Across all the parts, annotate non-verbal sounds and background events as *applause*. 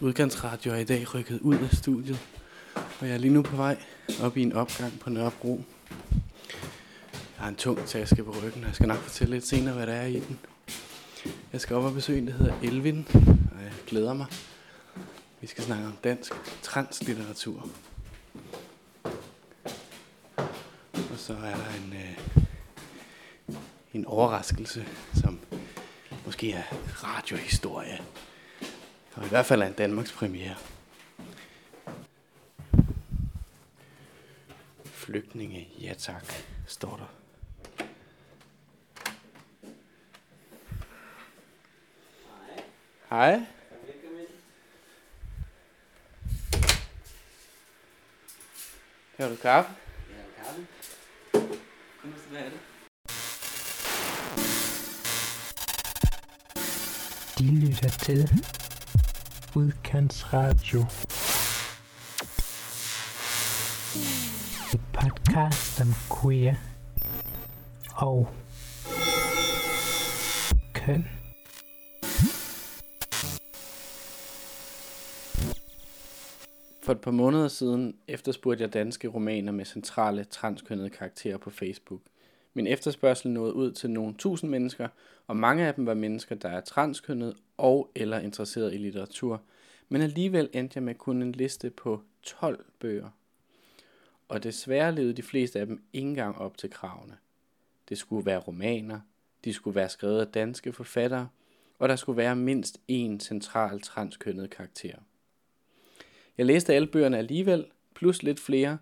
Udgangsradio er i dag rykket ud af studiet, og jeg er lige nu på vej op i en opgang på Nørrebro. Jeg har en tung taske på ryggen, og jeg skal nok fortælle lidt senere, hvad der er i den. Jeg skal op og besøge en, der hedder Elvin, og jeg glæder mig. Vi skal snakke om dansk translitteratur. Og så er der en, øh, en overraskelse, som måske er radiohistorie. Og i hvert fald er en Danmarks premiere. Flygtninge, ja tak, står der. Hej. Har du kaffe? Ja, kaffe. Kom nu, hvad er det? De lytter til Udkantsradio. Et podcast om queer og køn. For et par måneder siden efterspurgte jeg danske romaner med centrale transkønnede karakterer på Facebook. Min efterspørgsel nåede ud til nogle tusind mennesker, og mange af dem var mennesker, der er transkønnede og eller interesseret i litteratur. Men alligevel endte jeg med kun en liste på 12 bøger. Og desværre levede de fleste af dem ikke engang op til kravene. Det skulle være romaner, de skulle være skrevet af danske forfattere, og der skulle være mindst én central transkønnet karakter. Jeg læste alle bøgerne alligevel, plus lidt flere,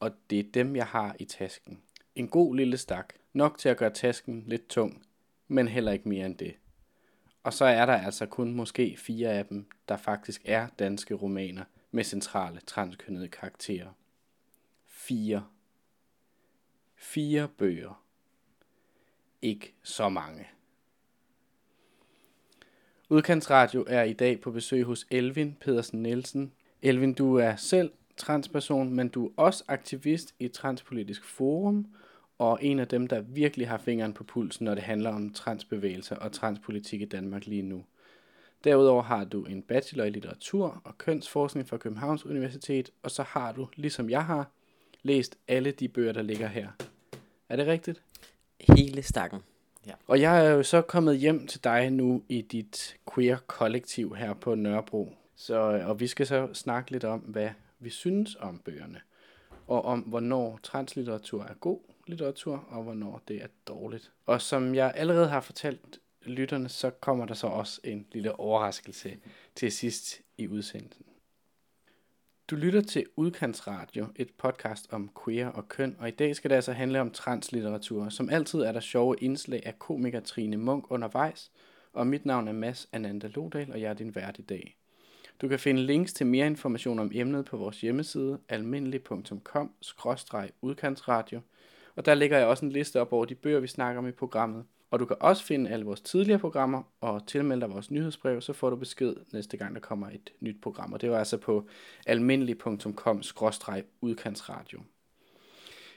og det er dem, jeg har i tasken. En god lille stak, nok til at gøre tasken lidt tung, men heller ikke mere end det. Og så er der altså kun måske fire af dem, der faktisk er danske romaner med centrale transkønnede karakterer. Fire. Fire bøger. Ikke så mange. Udkantsradio er i dag på besøg hos Elvin Pedersen Nielsen. Elvin, du er selv transperson, men du er også aktivist i Transpolitisk Forum, og en af dem, der virkelig har fingeren på pulsen, når det handler om transbevægelser og transpolitik i Danmark lige nu. Derudover har du en bachelor i litteratur og kønsforskning fra Københavns Universitet, og så har du, ligesom jeg har, læst alle de bøger, der ligger her. Er det rigtigt? Hele stakken. Ja. Og jeg er jo så kommet hjem til dig nu i dit queer-kollektiv her på Nørrebro. Så, og vi skal så snakke lidt om, hvad vi synes om bøgerne. Og om, hvornår translitteratur er god litteratur, og hvornår det er dårligt. Og som jeg allerede har fortalt lytterne, så kommer der så også en lille overraskelse til sidst i udsendelsen. Du lytter til Udkantsradio, et podcast om queer og køn, og i dag skal det altså handle om translitteratur. Som altid er der sjove indslag af komiker Trine Munk undervejs, og mit navn er Mads Ananda Lodal, og jeg er din vært i dag. Du kan finde links til mere information om emnet på vores hjemmeside almindelig.com-udkantsradio, og der lægger jeg også en liste op over de bøger, vi snakker om i programmet. Og du kan også finde alle vores tidligere programmer og tilmelde dig vores nyhedsbrev, så får du besked næste gang, der kommer et nyt program. Og det var altså på almindelig.com-udkantsradio.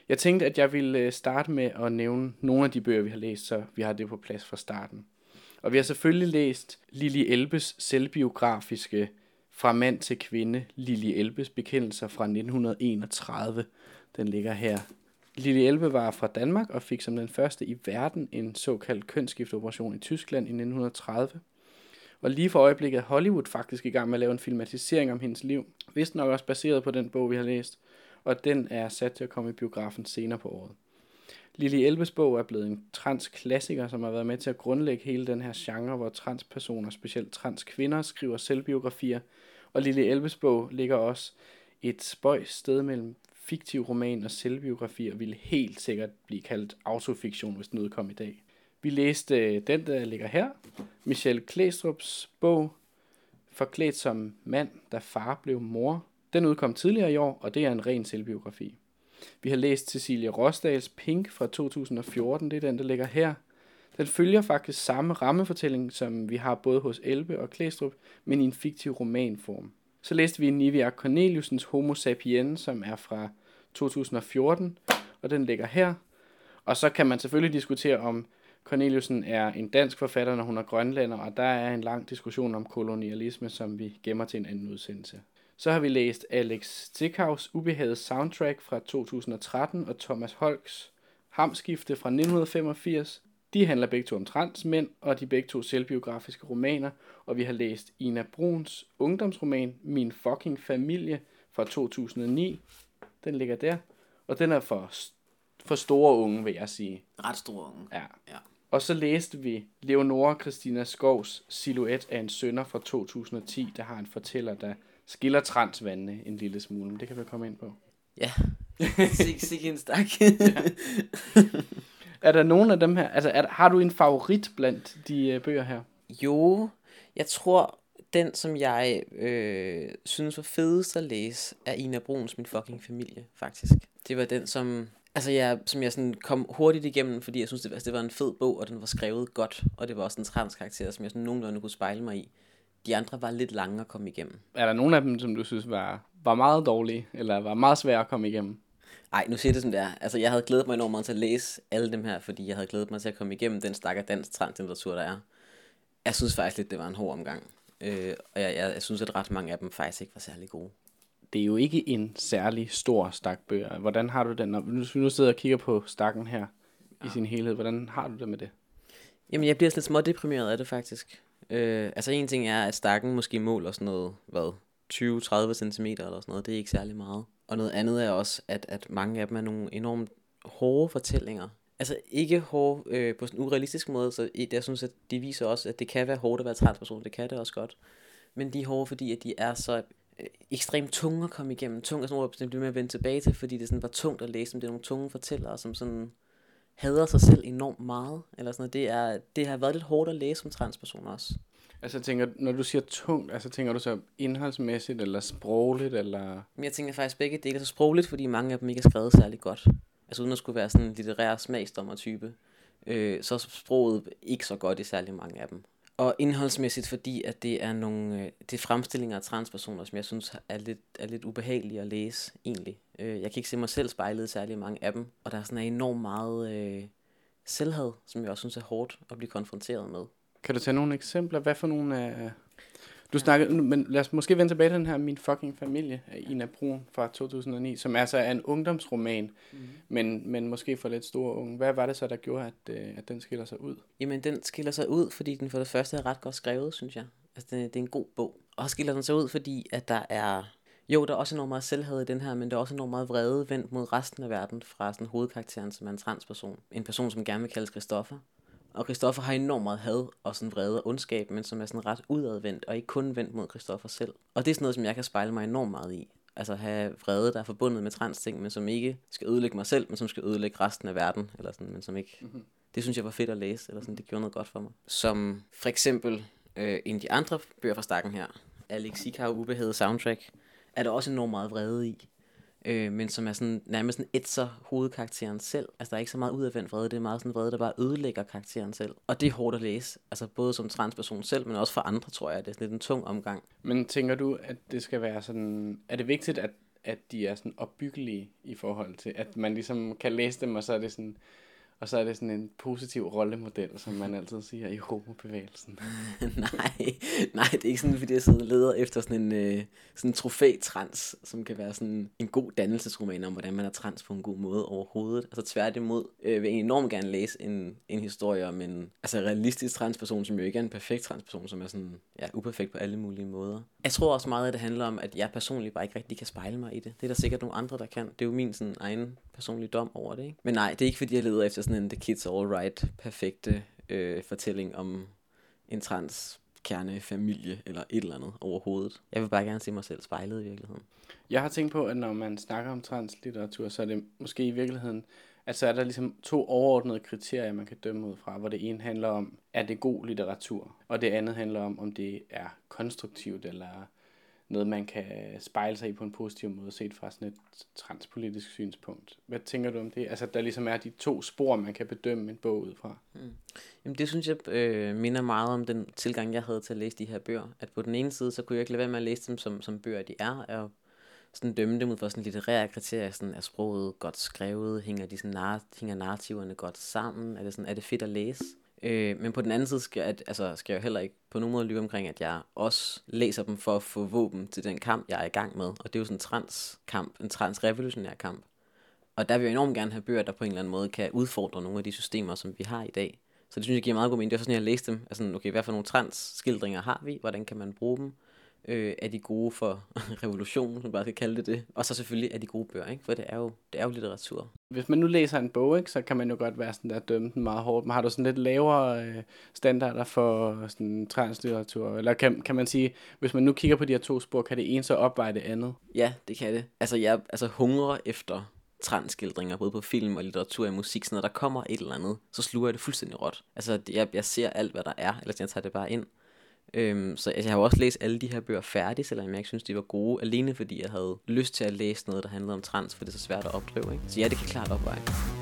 Jeg tænkte, at jeg ville øh, starte med at nævne nogle af de bøger, vi har læst, så vi har det på plads fra starten. Og vi har selvfølgelig læst Lili Elbes selvbiografiske Fra mand til kvinde, Lili Elbes bekendelser fra 1931. Den ligger her Lili Elbe var fra Danmark og fik som den første i verden en såkaldt kønsskifteoperation i Tyskland i 1930. Og lige for øjeblikket er Hollywood faktisk i gang med at lave en filmatisering om hendes liv, vist nok også baseret på den bog, vi har læst, og den er sat til at komme i biografen senere på året. Lili Elbes bog er blevet en transklassiker, som har været med til at grundlægge hele den her genre, hvor transpersoner, specielt transkvinder, skriver selvbiografier, og Lili Elbes bog ligger også et spøjs sted mellem fiktiv roman og selvbiografier ville helt sikkert blive kaldt autofiktion, hvis den udkom i dag. Vi læste øh, den, der ligger her, Michelle Klæstrup's bog, Forklædt som mand, da far blev mor. Den udkom tidligere i år, og det er en ren selvbiografi. Vi har læst Cecilie Rosdals Pink fra 2014, det er den, der ligger her. Den følger faktisk samme rammefortælling, som vi har både hos Elbe og Klæstrup, men i en fiktiv romanform. Så læste vi Nivia Corneliusens Homo sapiens, som er fra 2014, og den ligger her. Og så kan man selvfølgelig diskutere om Corneliusen er en dansk forfatter, når hun er grønlænder, og der er en lang diskussion om kolonialisme, som vi gemmer til en anden udsendelse. Så har vi læst Alex Zickhaus Ubehaget Soundtrack fra 2013 og Thomas Holks Hamskifte fra 1985. De handler begge to om transmænd, og de er begge to selvbiografiske romaner, og vi har læst Ina Bruns ungdomsroman Min fucking familie fra 2009. Den ligger der, og den er for, for store unge, vil jeg sige. Ret store unge. Ja. Ja. Og så læste vi Leonora Christina Skovs Silhouette af en sønder fra 2010, der har en fortæller, der skiller transvandene en lille smule. Men det kan vi komme ind på. Ja. *laughs* Sig, sig en stak. Er der nogen af dem her, altså er, har du en favorit blandt de øh, bøger her? jo, jeg tror, den som jeg øh, synes var fedest at læse, er Ina Bruns Min fucking familie, faktisk. Det var den, som... Altså, jeg, som jeg sådan kom hurtigt igennem, fordi jeg synes, det var, altså, det var en fed bog, og den var skrevet godt, og det var også en transkarakter, som jeg sådan nogenlunde kunne spejle mig i. De andre var lidt lange at komme igennem. Er der nogen af dem, som du synes var, var meget dårlige, eller var meget svære at komme igennem? Ej, nu siger det som det er. Altså, jeg havde glædet mig enormt meget til at læse alle dem her, fordi jeg havde glædet mig til at komme igennem den stakker dansk translitteratur, der er. Jeg synes faktisk lidt, det var en hård omgang. Øh, og jeg, jeg, jeg synes, at ret mange af dem faktisk ikke var særlig gode. Det er jo ikke en særlig stor stak bøger. Hvordan har du den? Når vi nu sidder og kigger på stakken her i sin helhed, hvordan har du det med det? Jamen, jeg bliver sådan lidt smådeprimeret af det, faktisk. Øh, altså, en ting er, at stakken måske måler sådan noget, hvad, 20-30 cm eller sådan noget. Det er ikke særlig meget. Og noget andet er også, at, at mange af dem er nogle enormt hårde fortællinger. Altså ikke hårde øh, på sådan en urealistisk måde, så jeg synes, at de viser også, at det kan være hårdt at være transperson. Det kan det også godt. Men de er hårde, fordi at de er så øh, ekstremt tunge at komme igennem. Tunge er sådan noget, jeg bliver med at vende tilbage til, fordi det sådan var tungt at læse dem. Det er nogle tunge fortællere, som sådan hader sig selv enormt meget. Eller sådan noget. Det, er, det har været lidt hårdt at læse som transperson også. Altså tænker, når du siger tungt, altså tænker du så indholdsmæssigt, eller sprogligt, eller... Men jeg tænker faktisk begge dele er så sprogligt, fordi mange af dem ikke er skrevet særlig godt. Altså uden at skulle være sådan en litterær smagsdommer-type, øh, så er sproget ikke så godt i særlig mange af dem. Og indholdsmæssigt, fordi at det er nogle øh, det er fremstillinger af transpersoner, som jeg synes er lidt, er lidt ubehagelige at læse, egentlig. Øh, jeg kan ikke se mig selv spejlet i særlig mange af dem, og der er sådan enormt meget øh, selvhed, som jeg også synes er hårdt at blive konfronteret med. Kan du tage nogle eksempler? Hvad for nogle af... Du snakkede, men lad os måske vende tilbage til den her Min fucking familie af Ina Brun fra 2009, som altså er en ungdomsroman, mm. men, men måske for lidt store unge. Hvad var det så, der gjorde, at, øh, at den skiller sig ud? Jamen, den skiller sig ud, fordi den for det første er ret godt skrevet, synes jeg. Altså, det, det er en god bog. Og skiller den sig ud, fordi at der er... Jo, der er også enormt meget selvhed i den her, men der er også enormt meget vrede vendt mod resten af verden fra sådan hovedkarakteren, som er en transperson. En person, som gerne vil kaldes Christoffer. Og Christoffer har enormt meget had og sådan vrede og ondskab, men som er sådan ret udadvendt, og ikke kun vendt mod Christoffer selv. Og det er sådan noget, som jeg kan spejle mig enormt meget i. Altså have vrede, der er forbundet med trans ting, men som ikke skal ødelægge mig selv, men som skal ødelægge resten af verden, eller sådan, men som ikke... Mm-hmm. Det synes jeg var fedt at læse, eller sådan, det gjorde noget godt for mig. Som for eksempel øh, en af de andre bøger fra stakken her, Alex Sikau Ubehaget Soundtrack, er der også enormt meget vrede i. Øh, men som er sådan, nærmest sådan etser hovedkarakteren selv. Altså der er ikke så meget udadvendt vrede, det er meget sådan vrede, der bare ødelægger karakteren selv. Og det er hårdt at læse, altså både som transperson selv, men også for andre, tror jeg. Det er sådan lidt en tung omgang. Men tænker du, at det skal være sådan... Er det vigtigt, at, at de er sådan opbyggelige i forhold til, at man ligesom kan læse dem, og så er det sådan... Og så er det sådan en positiv rollemodel, som man altid siger i homobevægelsen. *laughs* nej, nej, det er ikke sådan, fordi jeg sidder og leder efter sådan en øh, sådan en trofæ-trans, som kan være sådan en god dannelsesroman om, hvordan man er trans på en god måde overhovedet. Altså tværtimod øh, vil jeg enormt gerne læse en, en historie om en altså realistisk transperson, som jo ikke er en perfekt transperson, som er sådan, ja, uperfekt på alle mulige måder. Jeg tror også meget, at det handler om, at jeg personligt bare ikke rigtig kan spejle mig i det. Det er der sikkert nogle andre, der kan. Det er jo min sådan egen personlige dom over det, ikke? Men nej, det er ikke fordi, jeg leder efter sådan en The Kids All Right perfekte øh, fortælling om en trans kernefamilie eller et eller andet overhovedet. Jeg vil bare gerne se mig selv spejlet i virkeligheden. Jeg har tænkt på, at når man snakker om translitteratur, så er det måske i virkeligheden, Altså er der ligesom to overordnede kriterier, man kan dømme ud fra, hvor det ene handler om, er det god litteratur, og det andet handler om, om det er konstruktivt, eller noget, man kan spejle sig i på en positiv måde, set fra sådan et transpolitisk synspunkt. Hvad tænker du om det? Altså, der ligesom er de to spor, man kan bedømme en bog ud fra. Mm. Jamen det synes jeg øh, minder meget om den tilgang, jeg havde til at læse de her bøger. At på den ene side, så kunne jeg ikke lade være med at læse dem som, som bøger, de er. Og sådan dømme dem ud fra sådan litterære kriterier, sådan er sproget godt skrevet, hænger, de sådan nar- hænger narrativerne godt sammen, er det, sådan, er det fedt at læse? Øh, men på den anden side skal, at, altså, skal jeg jo heller ikke på nogen måde lyve omkring, at jeg også læser dem for at få våben til den kamp, jeg er i gang med. Og det er jo sådan en transkamp, en transrevolutionær kamp. Og der vil jeg enormt gerne have bøger, der på en eller anden måde kan udfordre nogle af de systemer, som vi har i dag. Så det synes jeg giver meget god mening. Det er også sådan, jeg læste dem. Altså, okay, hvad for nogle trans-skildringer har vi? Hvordan kan man bruge dem? Øh, er de gode for *laughs* revolutionen, som man bare skal kalde det det? Og så selvfølgelig er de gode bøger, ikke? For det er jo, det er jo litteratur. Hvis man nu læser en bog, ikke, så kan man jo godt være sådan der dømme den meget hårdt. Men har du sådan lidt lavere øh, standarder for sådan translitteratur? Eller kan, kan man sige, hvis man nu kigger på de her to spor, kan det ene så opveje det andet? Ja, det kan det. Altså, jeg altså, hungrer efter transskildringer, både på film og litteratur og musik, sådan når der kommer et eller andet, så sluger jeg det fuldstændig råt. Altså, jeg, jeg ser alt, hvad der er, eller jeg tager det bare ind. Øhm, så altså, jeg har jo også læst alle de her bøger færdigt, selvom jeg ikke synes, de var gode, alene fordi jeg havde lyst til at læse noget, der handlede om trans, for det er så svært at opdrive, ikke? Så ja, det kan klart opveje.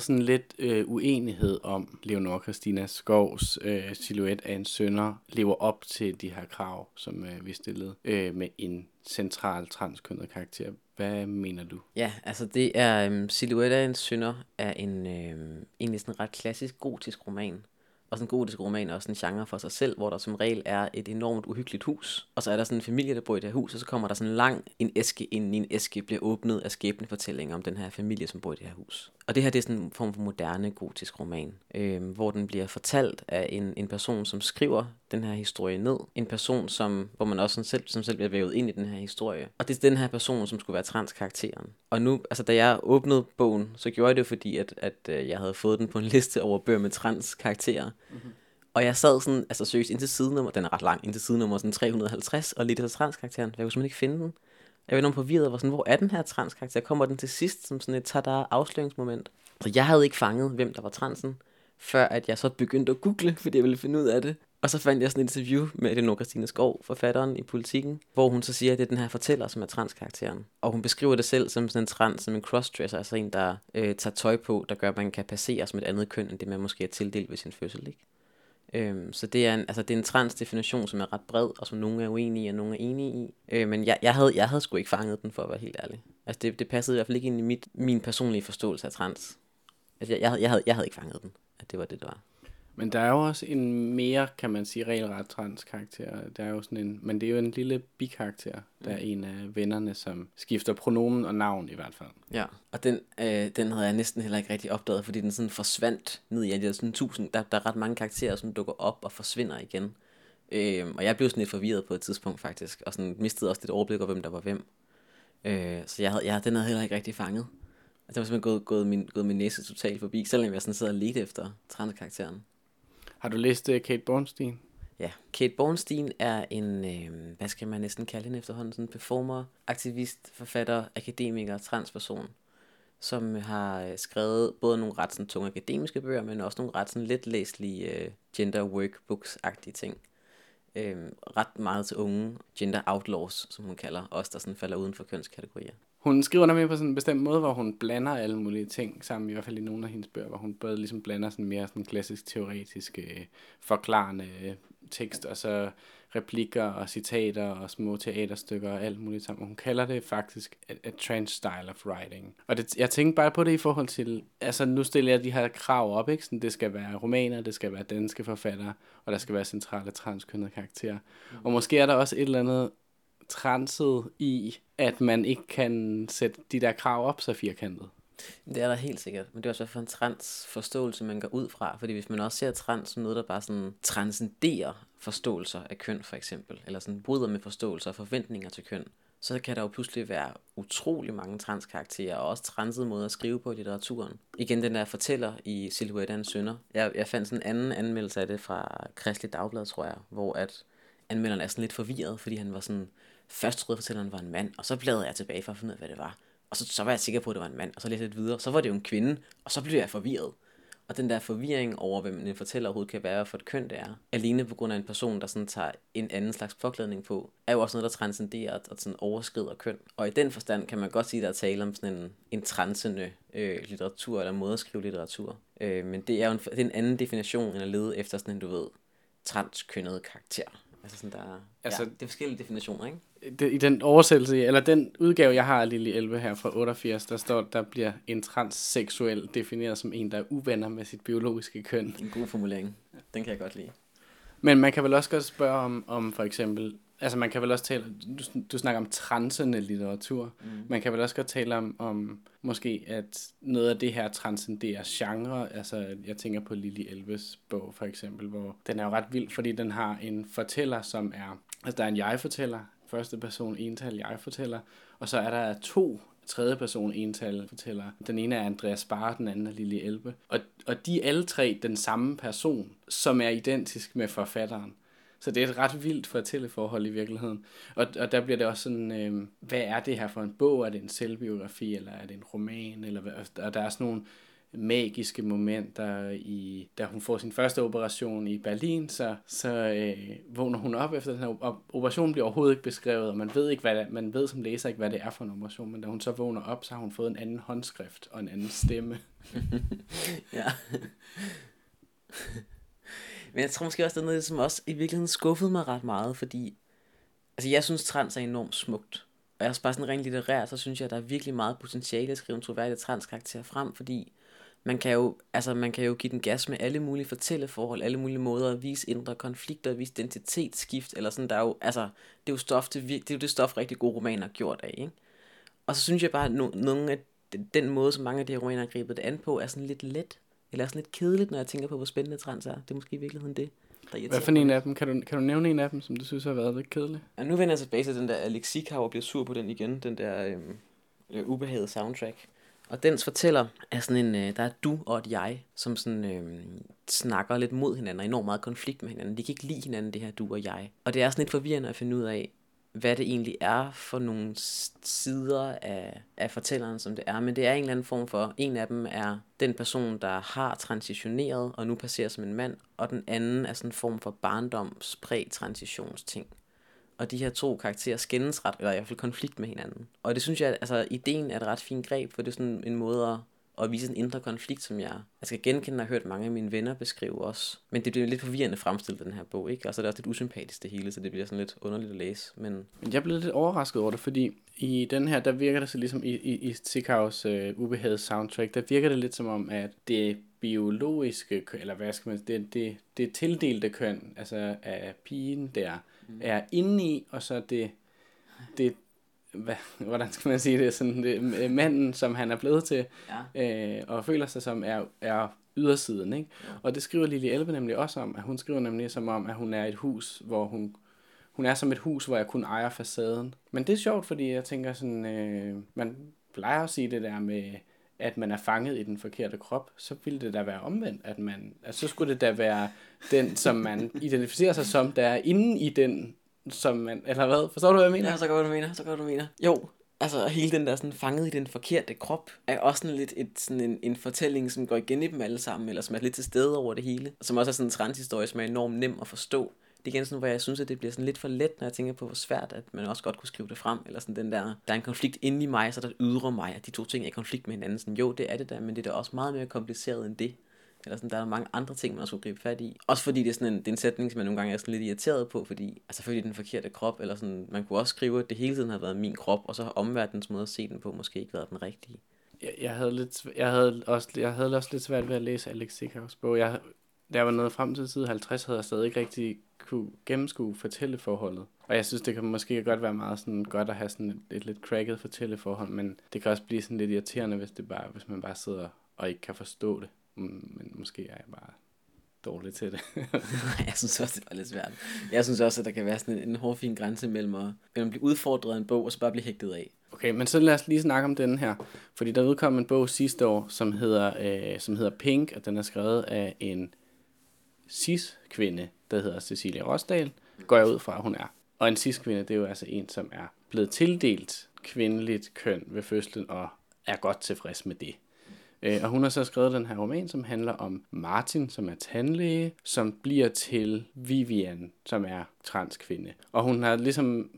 Været sådan lidt øh, uenighed om Leonor Christina Skovs øh, silhuet af en sønder lever op til de her krav, som øh, vi stillede øh, med en central transkønnet karakter. Hvad mener du? Ja, altså det er øhm, Silhouette af en synder er en øh, egentlig sådan en ret klassisk gotisk roman. Og sådan en gotisk roman er også en genre for sig selv, hvor der som regel er et enormt uhyggeligt hus. Og så er der sådan en familie, der bor i det her hus, og så kommer der sådan lang en æske ind i en æske, bliver åbnet af skæbnefortællinger om den her familie, som bor i det her hus. Og det her det er sådan en form for moderne gotisk roman, øh, hvor den bliver fortalt af en, en person, som skriver den her historie ned. En person, som, hvor man også sådan selv, som selv bliver vævet ind i den her historie. Og det er den her person, som skulle være transkarakteren. Og nu, altså da jeg åbnede bogen, så gjorde jeg det fordi, at, at øh, jeg havde fået den på en *laughs* liste over bøger med transkarakterer. Mm-hmm. Og jeg sad sådan, altså seriøst, indtil sidenummer, den er ret lang, indtil sidenummer sådan 350, og lige det transkarakteren, jeg kunne simpelthen ikke finde den. Jeg var enormt forvirret, og var sådan, hvor er den her transkarakter? Kommer den til sidst som sådan et tada afsløringsmoment? Så jeg havde ikke fanget, hvem der var transen, før at jeg så begyndte at google, fordi jeg ville finde ud af det. Og så fandt jeg sådan et interview med Elinor Christine Skov, forfatteren i politikken, hvor hun så siger, at det er den her fortæller, som er transkarakteren. Og hun beskriver det selv som sådan en trans, som en crossdresser, altså en, der øh, tager tøj på, der gør, at man kan passere som et andet køn, end det man måske er tildelt ved sin fødsel. Ikke? Øhm, så det er, en, altså det er en transdefinition, som er ret bred, og som nogle er uenige i, og nogle er enige i. Øh, men jeg, jeg, havde, jeg havde sgu ikke fanget den, for at være helt ærlig. Altså det, det passede i hvert fald ikke ind i mit, min personlige forståelse af trans. Altså jeg, jeg, havde- jeg, havde, jeg havde ikke fanget den, at det var det, det var. Men der er jo også en mere, kan man sige, regelret trans karakter. Der er jo sådan en, men det er jo en lille bikarakter. Der er en af vennerne, som skifter pronomen og navn i hvert fald. Ja, og den, øh, den havde jeg næsten heller ikke rigtig opdaget, fordi den sådan forsvandt ned i alle de sådan tusind. Der, der er ret mange karakterer, som dukker op og forsvinder igen. Øh, og jeg blev sådan lidt forvirret på et tidspunkt faktisk, og sådan mistede også lidt overblik over, hvem der var hvem. Øh, så jeg havde, jeg, den havde heller ikke rigtig fanget. Altså, det var simpelthen gået, gået, min, gået min næse totalt forbi, selvom jeg sådan sidder og ledte efter transkarakteren. Har du læst uh, Kate Bornstein? Ja, Kate Bornstein er en, øh, hvad skal man næsten kalde hende efterhånden, sådan en performer, aktivist, forfatter, akademiker, transperson, som øh, har øh, skrevet både nogle ret sådan, tunge akademiske bøger, men også nogle ret sådan, lidt læselige øh, gender workbooks-agtige ting. Øh, ret meget til unge gender outlaws, som hun kalder, os der sådan falder uden for kønskategorier. Hun skriver nemlig på sådan en bestemt måde, hvor hun blander alle mulige ting sammen, i hvert fald i nogle af hendes bøger, hvor hun både ligesom blander sådan mere sådan klassisk teoretisk øh, forklarende øh, tekst, og så replikker og citater og små teaterstykker og alt muligt sammen. Hun kalder det faktisk a, a trans style of writing. Og det, jeg tænkte bare på det i forhold til, altså nu stiller jeg de her krav op, ikke? Sådan, det skal være romaner, det skal være danske forfattere, og der skal være centrale transkønnede karakterer. Mm. Og måske er der også et eller andet transet i, at man ikke kan sætte de der krav op så firkantet. Det er der helt sikkert, men det er også for en transforståelse, man går ud fra. Fordi hvis man også ser trans som noget, der bare sådan transcenderer forståelser af køn, for eksempel, eller sådan bryder med forståelser og forventninger til køn, så kan der jo pludselig være utrolig mange transkarakterer, og også transede måder at skrive på i litteraturen. Igen den der fortæller i Silhouette af en sønder. Jeg, jeg fandt sådan en anden anmeldelse af det fra Kristelig Dagblad, tror jeg, hvor at anmelderen er sådan lidt forvirret, fordi han var sådan, først troede fortælleren var en mand, og så bladrede jeg tilbage for at finde ud af, hvad det var. Og så, så var jeg sikker på, at det var en mand, og så læste jeg lidt videre, så var det jo en kvinde, og så blev jeg forvirret. Og den der forvirring over, hvem en fortæller overhovedet kan være for et køn det er, alene på grund af en person, der sådan tager en anden slags påklædning på, er jo også noget, der transcenderer og sådan overskrider køn. Og i den forstand kan man godt sige, at der er tale om sådan en, en transende øh, litteratur, eller måde at skrive litteratur. Øh, men det er jo en, det er en anden definition, end at lede efter sådan en, du ved, transkønnet karakter. Altså sådan der, altså, ja, det er forskellige definitioner, ikke? Det, i den oversættelse, eller den udgave, jeg har af Lille Elve her fra 88, der står, der bliver en transseksuel defineret som en, der er uvenner med sit biologiske køn. En god formulering. Den kan jeg godt lide. Men man kan vel også godt spørge om, om for eksempel, altså man kan vel også tale, du, du snakker om transende litteratur, mm. man kan vel også godt tale om, om måske, at noget af det her transcenderer genre, altså jeg tænker på Lili Elves bog for eksempel, hvor den er jo ret vild, fordi den har en fortæller, som er, altså der er en jeg-fortæller, første person ental jeg fortæller, og så er der to tredje person ental fortæller. Den ene er Andreas Bar, den anden er Lille Elbe. Og, og de er alle tre den samme person, som er identisk med forfatteren. Så det er et ret vildt fortælleforhold i virkeligheden. Og, og der bliver det også sådan, øh, hvad er det her for en bog? Er det en selvbiografi, eller er det en roman? Eller hvad? Og der er sådan nogle magiske momenter, i, da hun får sin første operation i Berlin, så, så øh, vågner hun op efter den her operation, bliver overhovedet ikke beskrevet, og man ved, ikke, hvad det, man ved som læser ikke, hvad det er for en operation, men da hun så vågner op, så har hun fået en anden håndskrift og en anden stemme. *laughs* ja. *laughs* men jeg tror måske også, det er noget, som også i virkeligheden skuffede mig ret meget, fordi altså, jeg synes, trans er enormt smukt. Og jeg er også bare sådan rent litterært, så synes jeg, at der er virkelig meget potentiale at skrive en troværdig transkarakter frem, fordi man kan jo, altså man kan jo give den gas med alle mulige fortælleforhold, alle mulige måder at vise indre konflikter, vise identitetsskift, eller sådan, der er jo, altså, det er jo stof, til, det er jo det stof, rigtig gode romaner har gjort af, ikke? Og så synes jeg bare, at no, nogle af den måde, som mange af de her romaner har grebet det an på, er sådan lidt let, eller sådan lidt kedeligt, når jeg tænker på, hvor spændende trans er. Det er måske i virkeligheden det. Der Hvad for en af dem? Kan du, kan du nævne en af dem, som du synes har været lidt kedelig? Ja, nu vender jeg tilbage til den der Alexikav og bliver sur på den igen, den der øhm, øh, ubehaget soundtrack. Og dens fortæller er sådan en, øh, der er du og et jeg, som sådan øh, snakker lidt mod hinanden og enormt meget konflikt med hinanden. De kan ikke lide hinanden, det her du og jeg. Og det er sådan lidt forvirrende at finde ud af, hvad det egentlig er for nogle sider af, af fortælleren, som det er. Men det er en eller anden form for, en af dem er den person, der har transitioneret og nu passerer som en mand, og den anden er sådan en form for barndoms præ-transitionsting og de her to karakterer skændes ret, eller i hvert fald konflikt med hinanden. Og det synes jeg, altså ideen er et ret fint greb, for det er sådan en måde at, og vise en indre konflikt, som jeg, jeg skal genkende og har hørt mange af mine venner beskrive også. Men det bliver lidt forvirrende fremstillet, den her bog, ikke? Og så er det også lidt usympatisk det hele, så det bliver sådan lidt underligt at læse. Men Men jeg blev lidt overrasket over det, fordi i den her, der virker det så ligesom i, i, i Sickhouse øh, Ubehaget soundtrack, der virker det lidt som om, at det biologiske, eller hvad skal man det, det, det tildelte køn, altså af pigen der, mm. er indeni, og så det, det hvad, hvordan skal man sige det, sådan det, øh, manden, som han er blevet til, ja. øh, og føler sig som, er, er ydersiden, ikke? Ja. Og det skriver Lili Elbe nemlig også om, at hun skriver nemlig som om, at hun er et hus, hvor hun, hun er som et hus, hvor jeg kun ejer facaden. Men det er sjovt, fordi jeg tænker sådan, øh, man plejer at sige det der med, at man er fanget i den forkerte krop, så ville det da være omvendt, at man, at så skulle det da være den, som man *laughs* identificerer sig som, der er inde i den, som man, eller hvad? Forstår du, hvad jeg mener? Ja, så godt, hvad du mener, så godt, du mener. Jo, altså hele den der sådan fanget i den forkerte krop, er også sådan lidt et, sådan en, en fortælling, som går igen i dem alle sammen, eller som er lidt til stede over det hele. Som også er sådan en transhistorie, som er enormt nem at forstå. Det er igen sådan, hvor jeg synes, at det bliver sådan lidt for let, når jeg tænker på, hvor svært, at man også godt kunne skrive det frem. Eller sådan den der, der er en konflikt inde i mig, så der ydre mig, at de to ting er i konflikt med hinanden. Sådan, jo, det er det der, men det er da også meget mere kompliceret end det. Eller sådan, der er mange andre ting, man skulle gribe fat i. Også fordi det er sådan en, det er en sætning, som jeg nogle gange er sådan lidt irriteret på, fordi altså selvfølgelig den forkerte krop, eller sådan, man kunne også skrive, at det hele tiden har været min krop, og så har omverdens måde at se den på måske ikke været den rigtige. Jeg, jeg havde lidt, jeg havde også, jeg havde også lidt svært ved at læse Alex Sikhavs bog. Jeg, da jeg var nået frem til side 50, havde jeg stadig ikke rigtig kunne gennemskue fortælleforholdet. Og jeg synes, det kan måske godt være meget sådan godt at have sådan et, et lidt cracket fortælleforhold, men det kan også blive sådan lidt irriterende, hvis, det bare, hvis man bare sidder og ikke kan forstå det. Mm, Men måske er jeg bare dårlig til det. *laughs* jeg synes også, det var lidt svært. Jeg synes også, at der kan være sådan en, en hårfin grænse mellem at, mellem at blive udfordret af en bog, og så bare blive hægtet af. Okay, men så lad os lige snakke om den her. Fordi der udkom en bog sidste år, som hedder, øh, som hedder Pink, og den er skrevet af en cis-kvinde, der hedder Cecilia Rosdal. Går jeg ud fra, at hun er. Og en cis-kvinde, det er jo altså en, som er blevet tildelt kvindeligt køn ved fødslen, og er godt tilfreds med det. Øh, og hun har så skrevet den her roman, som handler om Martin, som er tandlæge, som bliver til Vivian, som er transkvinde. Og hun har ligesom...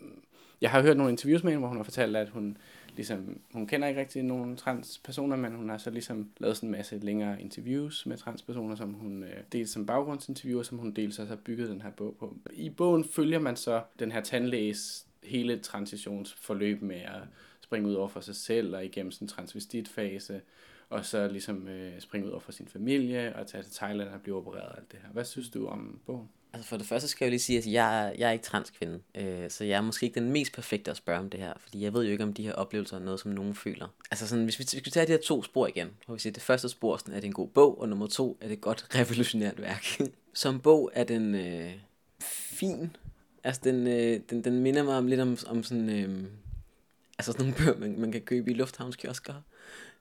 Jeg har hørt nogle interviews med hende, hvor hun har fortalt, at hun ligesom, hun kender ikke rigtig nogen transpersoner, men hun har så ligesom lavet sådan en masse længere interviews med transpersoner, som hun øh, dels som baggrundsinterviewer, som hun dels også har bygget den her bog på. I bogen følger man så den her tandlæges hele transitionsforløb med at springe ud over for sig selv og igennem sådan en transvestitfase, og så ligesom øh, springe ud over for sin familie og tage til Thailand og blive opereret og alt det her. Hvad synes du om bogen? Altså for det første skal jeg jo lige sige, at jeg, jeg er ikke transkvinde, øh, så jeg er måske ikke den mest perfekte at spørge om det her, fordi jeg ved jo ikke, om de her oplevelser er noget, som nogen føler. Altså sådan, hvis vi, hvis vi tager de her to spor igen, hvor vi siger, det første spor sådan, er det en god bog, og nummer to er det et godt *laughs* revolutionært værk. Som bog er den øh, fin. Altså den, øh, den, den minder mig om lidt om, om sådan, øh, altså sådan nogle bøger, man, man kan købe i lufthavnskiosker.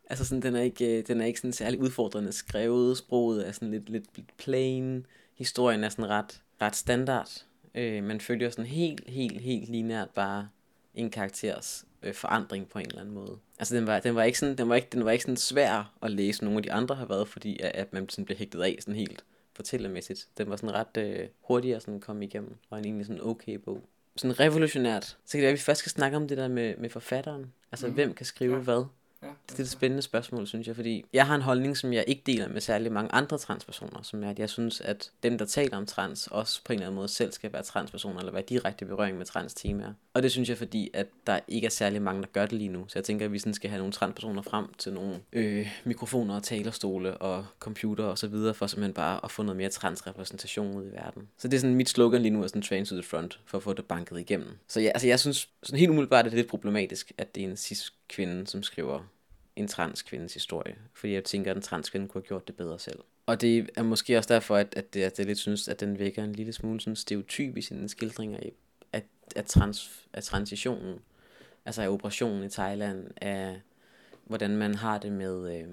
Altså sådan, den er ikke, øh, den er ikke sådan særlig udfordrende skrevet. Sproget er sådan lidt, lidt, lidt plain. Historien er sådan ret, ret standard. Øh, man følger sådan helt, helt, helt lineært bare en karakters øh, forandring på en eller anden måde. Altså den var, den var ikke sådan, den var ikke, den var ikke sådan svær at læse, nogle af de andre har været, fordi at, at man sådan blev hægtet af sådan helt fortællermæssigt. Den var sådan ret øh, hurtig at sådan komme igennem, og en egentlig sådan okay bog. Sådan revolutionært. Så kan det være, at vi først skal snakke om det der med, med forfatteren. Altså, mm. hvem kan skrive ja. hvad? Ja, Det er et spændende spørgsmål, synes jeg, fordi jeg har en holdning, som jeg ikke deler med særlig mange andre transpersoner, som er, at jeg synes, at dem, der taler om trans, også på en eller anden måde selv skal være transpersoner, eller være direkte i berøring med trans temaer. Og det synes jeg, fordi at der ikke er særlig mange, der gør det lige nu. Så jeg tænker, at vi sådan skal have nogle transpersoner frem til nogle øh, mikrofoner og talerstole og computer og så videre, for simpelthen bare at få noget mere transrepræsentation ud i verden. Så det er sådan mit slogan lige nu, er sådan train to the front, for at få det banket igennem. Så ja, altså jeg synes sådan helt umiddelbart, at det er lidt problematisk, at det er en cis-kvinde, som skriver en transkvindes historie. Fordi jeg tænker, at en transkvinde kunne have gjort det bedre selv. Og det er måske også derfor, at, at, det, at jeg lidt synes, at den vækker en lille smule sådan stereotyp i sine skildringer af, af, af, trans, af transitionen. Altså af operationen i Thailand, af hvordan man har det med, øh,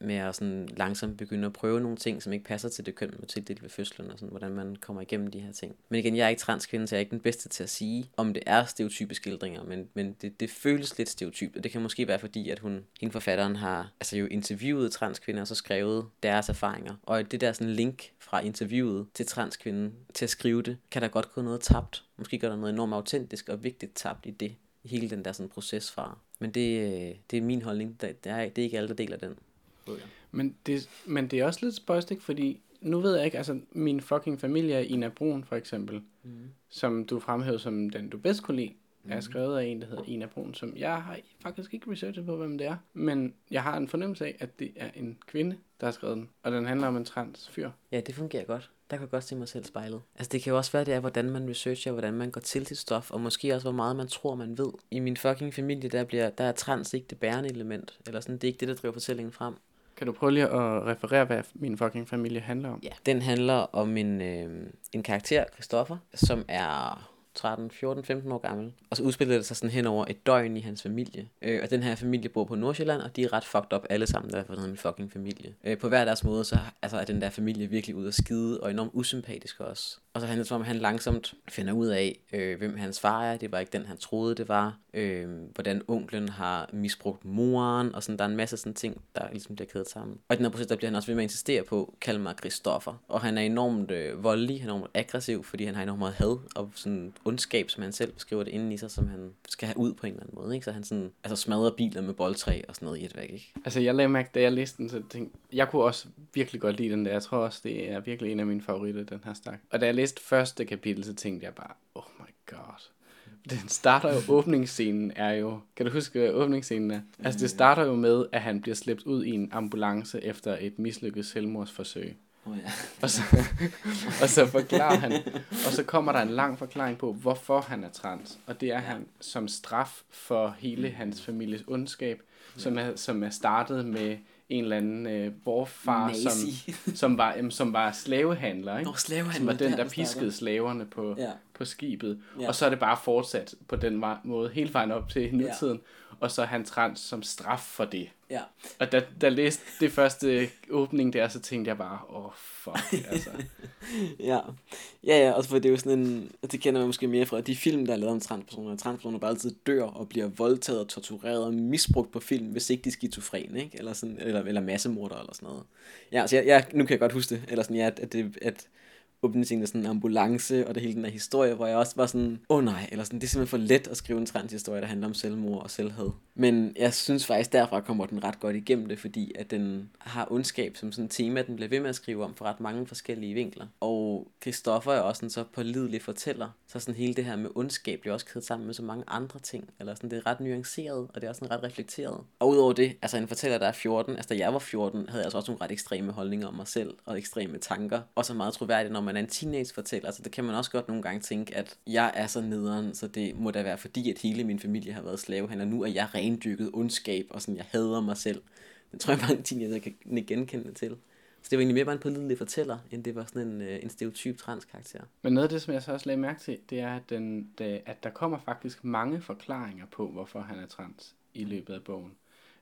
med at sådan langsomt begynde at prøve nogle ting, som ikke passer til det køn, man tildelt ved fødslen, og sådan, hvordan man kommer igennem de her ting. Men igen, jeg er ikke transkvinde, så jeg er ikke den bedste til at sige, om det er stereotype skildringer, men, men det, det føles lidt stereotypt, og det kan måske være fordi, at hun, hende forfatteren har altså jo interviewet transkvinder, og så skrevet deres erfaringer. Og det der sådan link fra interviewet til transkvinden til at skrive det, kan der godt gå noget tabt. Måske gør der noget enormt autentisk og vigtigt tabt i det hele den der sådan proces fra. Men det, øh, det er min holdning. Det, det, er, det er ikke alle, der deler den bøger. Men det, men det er også lidt spøjst, ikke? Fordi nu ved jeg ikke, altså min fucking familie er Ina Brun for eksempel, Mm. som du fremhævede som den du bedst kunne lide, Mhm. er skrevet af en, der hedder Ina Brun, som jeg har faktisk ikke researchet på, hvem det er, men jeg har en fornemmelse af, at det er en kvinde, der har skrevet den, og den handler om en trans fyr. Ja, det fungerer godt. Der kan jeg godt se mig selv spejlet. Altså det kan jo også være, det er, hvordan man researcher, hvordan man går til sit stof, og måske også, hvor meget man tror, man ved. I min fucking familie, der, bliver, der er trans ikke det bærende element. Eller sådan, det er ikke det, der driver fortællingen frem. Kan du prøve lige at referere, hvad min fucking familie handler om? Ja. Den handler om en, øh, en karakter, Christoffer, som er 13, 14, 15 år gammel. Og så udspiller det sig sådan hen over et døgn i hans familie. Øh, og den her familie bor på Nordsjælland, og de er ret fucked up alle sammen, der for min fucking familie. Øh, på hver deres måde, så altså, er den der familie virkelig ude at skide, og enormt usympatisk også. Og så handler det om, om, han langsomt finder ud af, øh, hvem hans far er. Det var ikke den, han troede, det var. Øh, hvordan onklen har misbrugt moren, og sådan, der er en masse sådan ting, der ligesom bliver kædet sammen. Og i den her proces, der bliver han også ved med at insistere på, kald mig Christoffer. Og han er enormt øh, voldelig, han er enormt aggressiv, fordi han har enormt meget had og sådan ondskab, som han selv beskriver det inden i sig, som han skal have ud på en eller anden måde. Ikke? Så han sådan, altså smadrer biler med boldtræ og sådan noget i et væk. Ikke? Altså, jeg lagde mærke, da jeg læste den, så tænkte jeg kunne også virkelig godt lide den der. Jeg tror også, det er virkelig en af mine favoritter, den her stak. Og da jeg læste første kapitel, så tænkte jeg bare, oh my god. *laughs* Den starter jo, åbningsscenen er jo, kan du huske, hvad åbningsscenen er? Altså, det starter jo med, at han bliver slæbt ud i en ambulance efter et mislykket selvmordsforsøg. Oh, ja. Og så, *laughs* og så forklarer han, og så kommer der en lang forklaring på, hvorfor han er trans. Og det er han som straf for hele hans families ondskab, som er, som er startet med en eller anden øh, vorfar, som, som, var, jamen, som var slavehandler, ikke? Nå, slavehandler, som var den, der piskede slaverne på, Ja. På skibet. Ja. Og så er det bare fortsat på den måde, hele vejen op til nutiden. Og så er han trans som straf for det. Ja. Og da, da læste det første åbning der, så tænkte jeg bare, åh, oh, fuck, *laughs* altså. Ja, ja, ja, også for det er jo sådan en, det kender man måske mere fra de film, der er lavet om transpersoner. Transpersoner bare altid dør og bliver voldtaget og tortureret og misbrugt på film, hvis ikke de er skizofrene, ikke? Eller, sådan, eller, eller massemorder eller sådan noget. Ja, så jeg, jeg, nu kan jeg godt huske det, eller sådan, ja, at, det, at åbningsscenen er sådan en ambulance, og det hele den her historie, hvor jeg også var sådan, åh oh, nej, eller sådan, det er simpelthen for let at skrive en transhistorie, der handler om selvmord og selvhed. Men jeg synes faktisk, derfra kommer den ret godt igennem det, fordi at den har ondskab som sådan et tema, den bliver ved med at skrive om for ret mange forskellige vinkler. Og Christoffer er også en så pålidelig fortæller, så sådan hele det her med ondskab bliver også kædet sammen med så mange andre ting, eller sådan, det er ret nuanceret, og det er også sådan ret reflekteret. Og udover det, altså en fortæller, der er 14, altså da jeg var 14, havde jeg altså også nogle ret ekstreme holdninger om mig selv, og ekstreme tanker, og så meget troværdigt, når man er en teenage-fortæller, så det kan man også godt nogle gange tænke, at jeg er så nederen, så det må da være fordi, at hele min familie har været slavehandler, nu er jeg rendykket ondskab, og sådan, jeg hader mig selv. Det tror jeg mange teenager kan genkende til. Så det var egentlig mere bare en pålidelig fortæller, end det var sådan en, øh, en stereotyp transkarakter. Men noget af det, som jeg så også lagde mærke til, det er, at, den, det, at der kommer faktisk mange forklaringer på, hvorfor han er trans i løbet af bogen.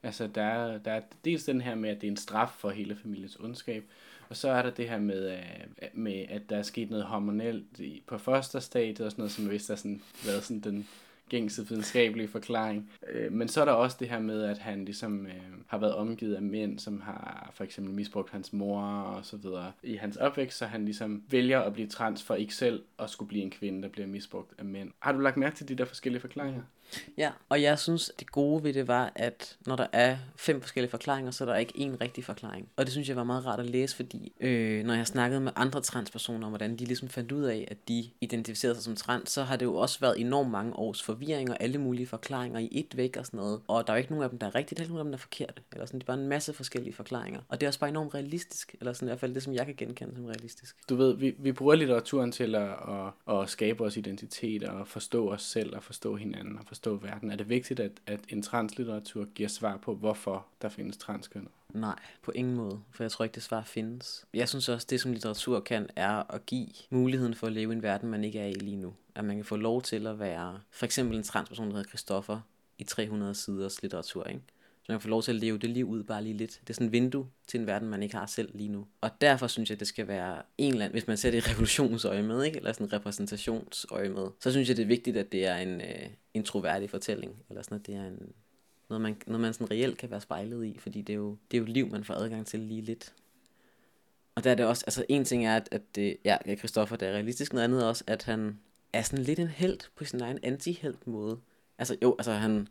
Altså, der er, der er dels den her med, at det er en straf for hele familiens ondskab, og så er der det her med, øh, med at der er sket noget hormonelt i, på første stadie og sådan noget, som vist har sådan, været sådan den gængse videnskabelige forklaring. Øh, men så er der også det her med, at han ligesom øh, har været omgivet af mænd, som har for eksempel misbrugt hans mor og så videre i hans opvækst, så han ligesom vælger at blive trans for ikke selv at skulle blive en kvinde, der bliver misbrugt af mænd. Har du lagt mærke til de der forskellige forklaringer? Ja, og jeg synes, det gode ved det var, at når der er fem forskellige forklaringer, så er der ikke én rigtig forklaring. Og det synes jeg var meget rart at læse, fordi øh, når jeg snakkede med andre transpersoner om, hvordan de ligesom fandt ud af, at de identificerede sig som trans, så har det jo også været enormt mange års forvirring og alle mulige forklaringer i et væk og sådan noget. Og der er jo ikke nogen af dem, der er rigtigt, eller nogen af dem, der er forkerte. Eller sådan, det er bare en masse forskellige forklaringer. Og det er også bare enormt realistisk, eller sådan i hvert fald det, som jeg kan genkende som realistisk. Du ved, vi, vi bruger litteraturen til at, at, at skabe vores identitet og forstå os selv og forstå hinanden og forstå verden. Er det vigtigt, at, at en translitteratur giver svar på, hvorfor der findes transkønnet? Nej, på ingen måde, for jeg tror ikke, det svar findes. Jeg synes også, det som litteratur kan, er at give muligheden for at leve i en verden, man ikke er i lige nu. At man kan få lov til at være for eksempel en transperson, der hedder Christoffer, i 300 siders litteratur, ikke? Så man kan få lov til at leve det liv ud bare lige lidt. Det er sådan et vindue til en verden, man ikke har selv lige nu. Og derfor synes jeg, det skal være en eller anden, hvis man ser det i revolutionsøje med, ikke? eller sådan repræsentationsøje med, så synes jeg, det er vigtigt, at det er en, øh, en fortælling, eller sådan, at det er en, noget, man, noget, man sådan reelt kan være spejlet i, fordi det er jo, det er jo liv, man får adgang til lige lidt. Og der er det også, altså en ting er, at, at det, ja, Christoffer, det er realistisk, noget andet er også, at han er sådan lidt en held på sin egen anti-held måde. Altså jo, altså han,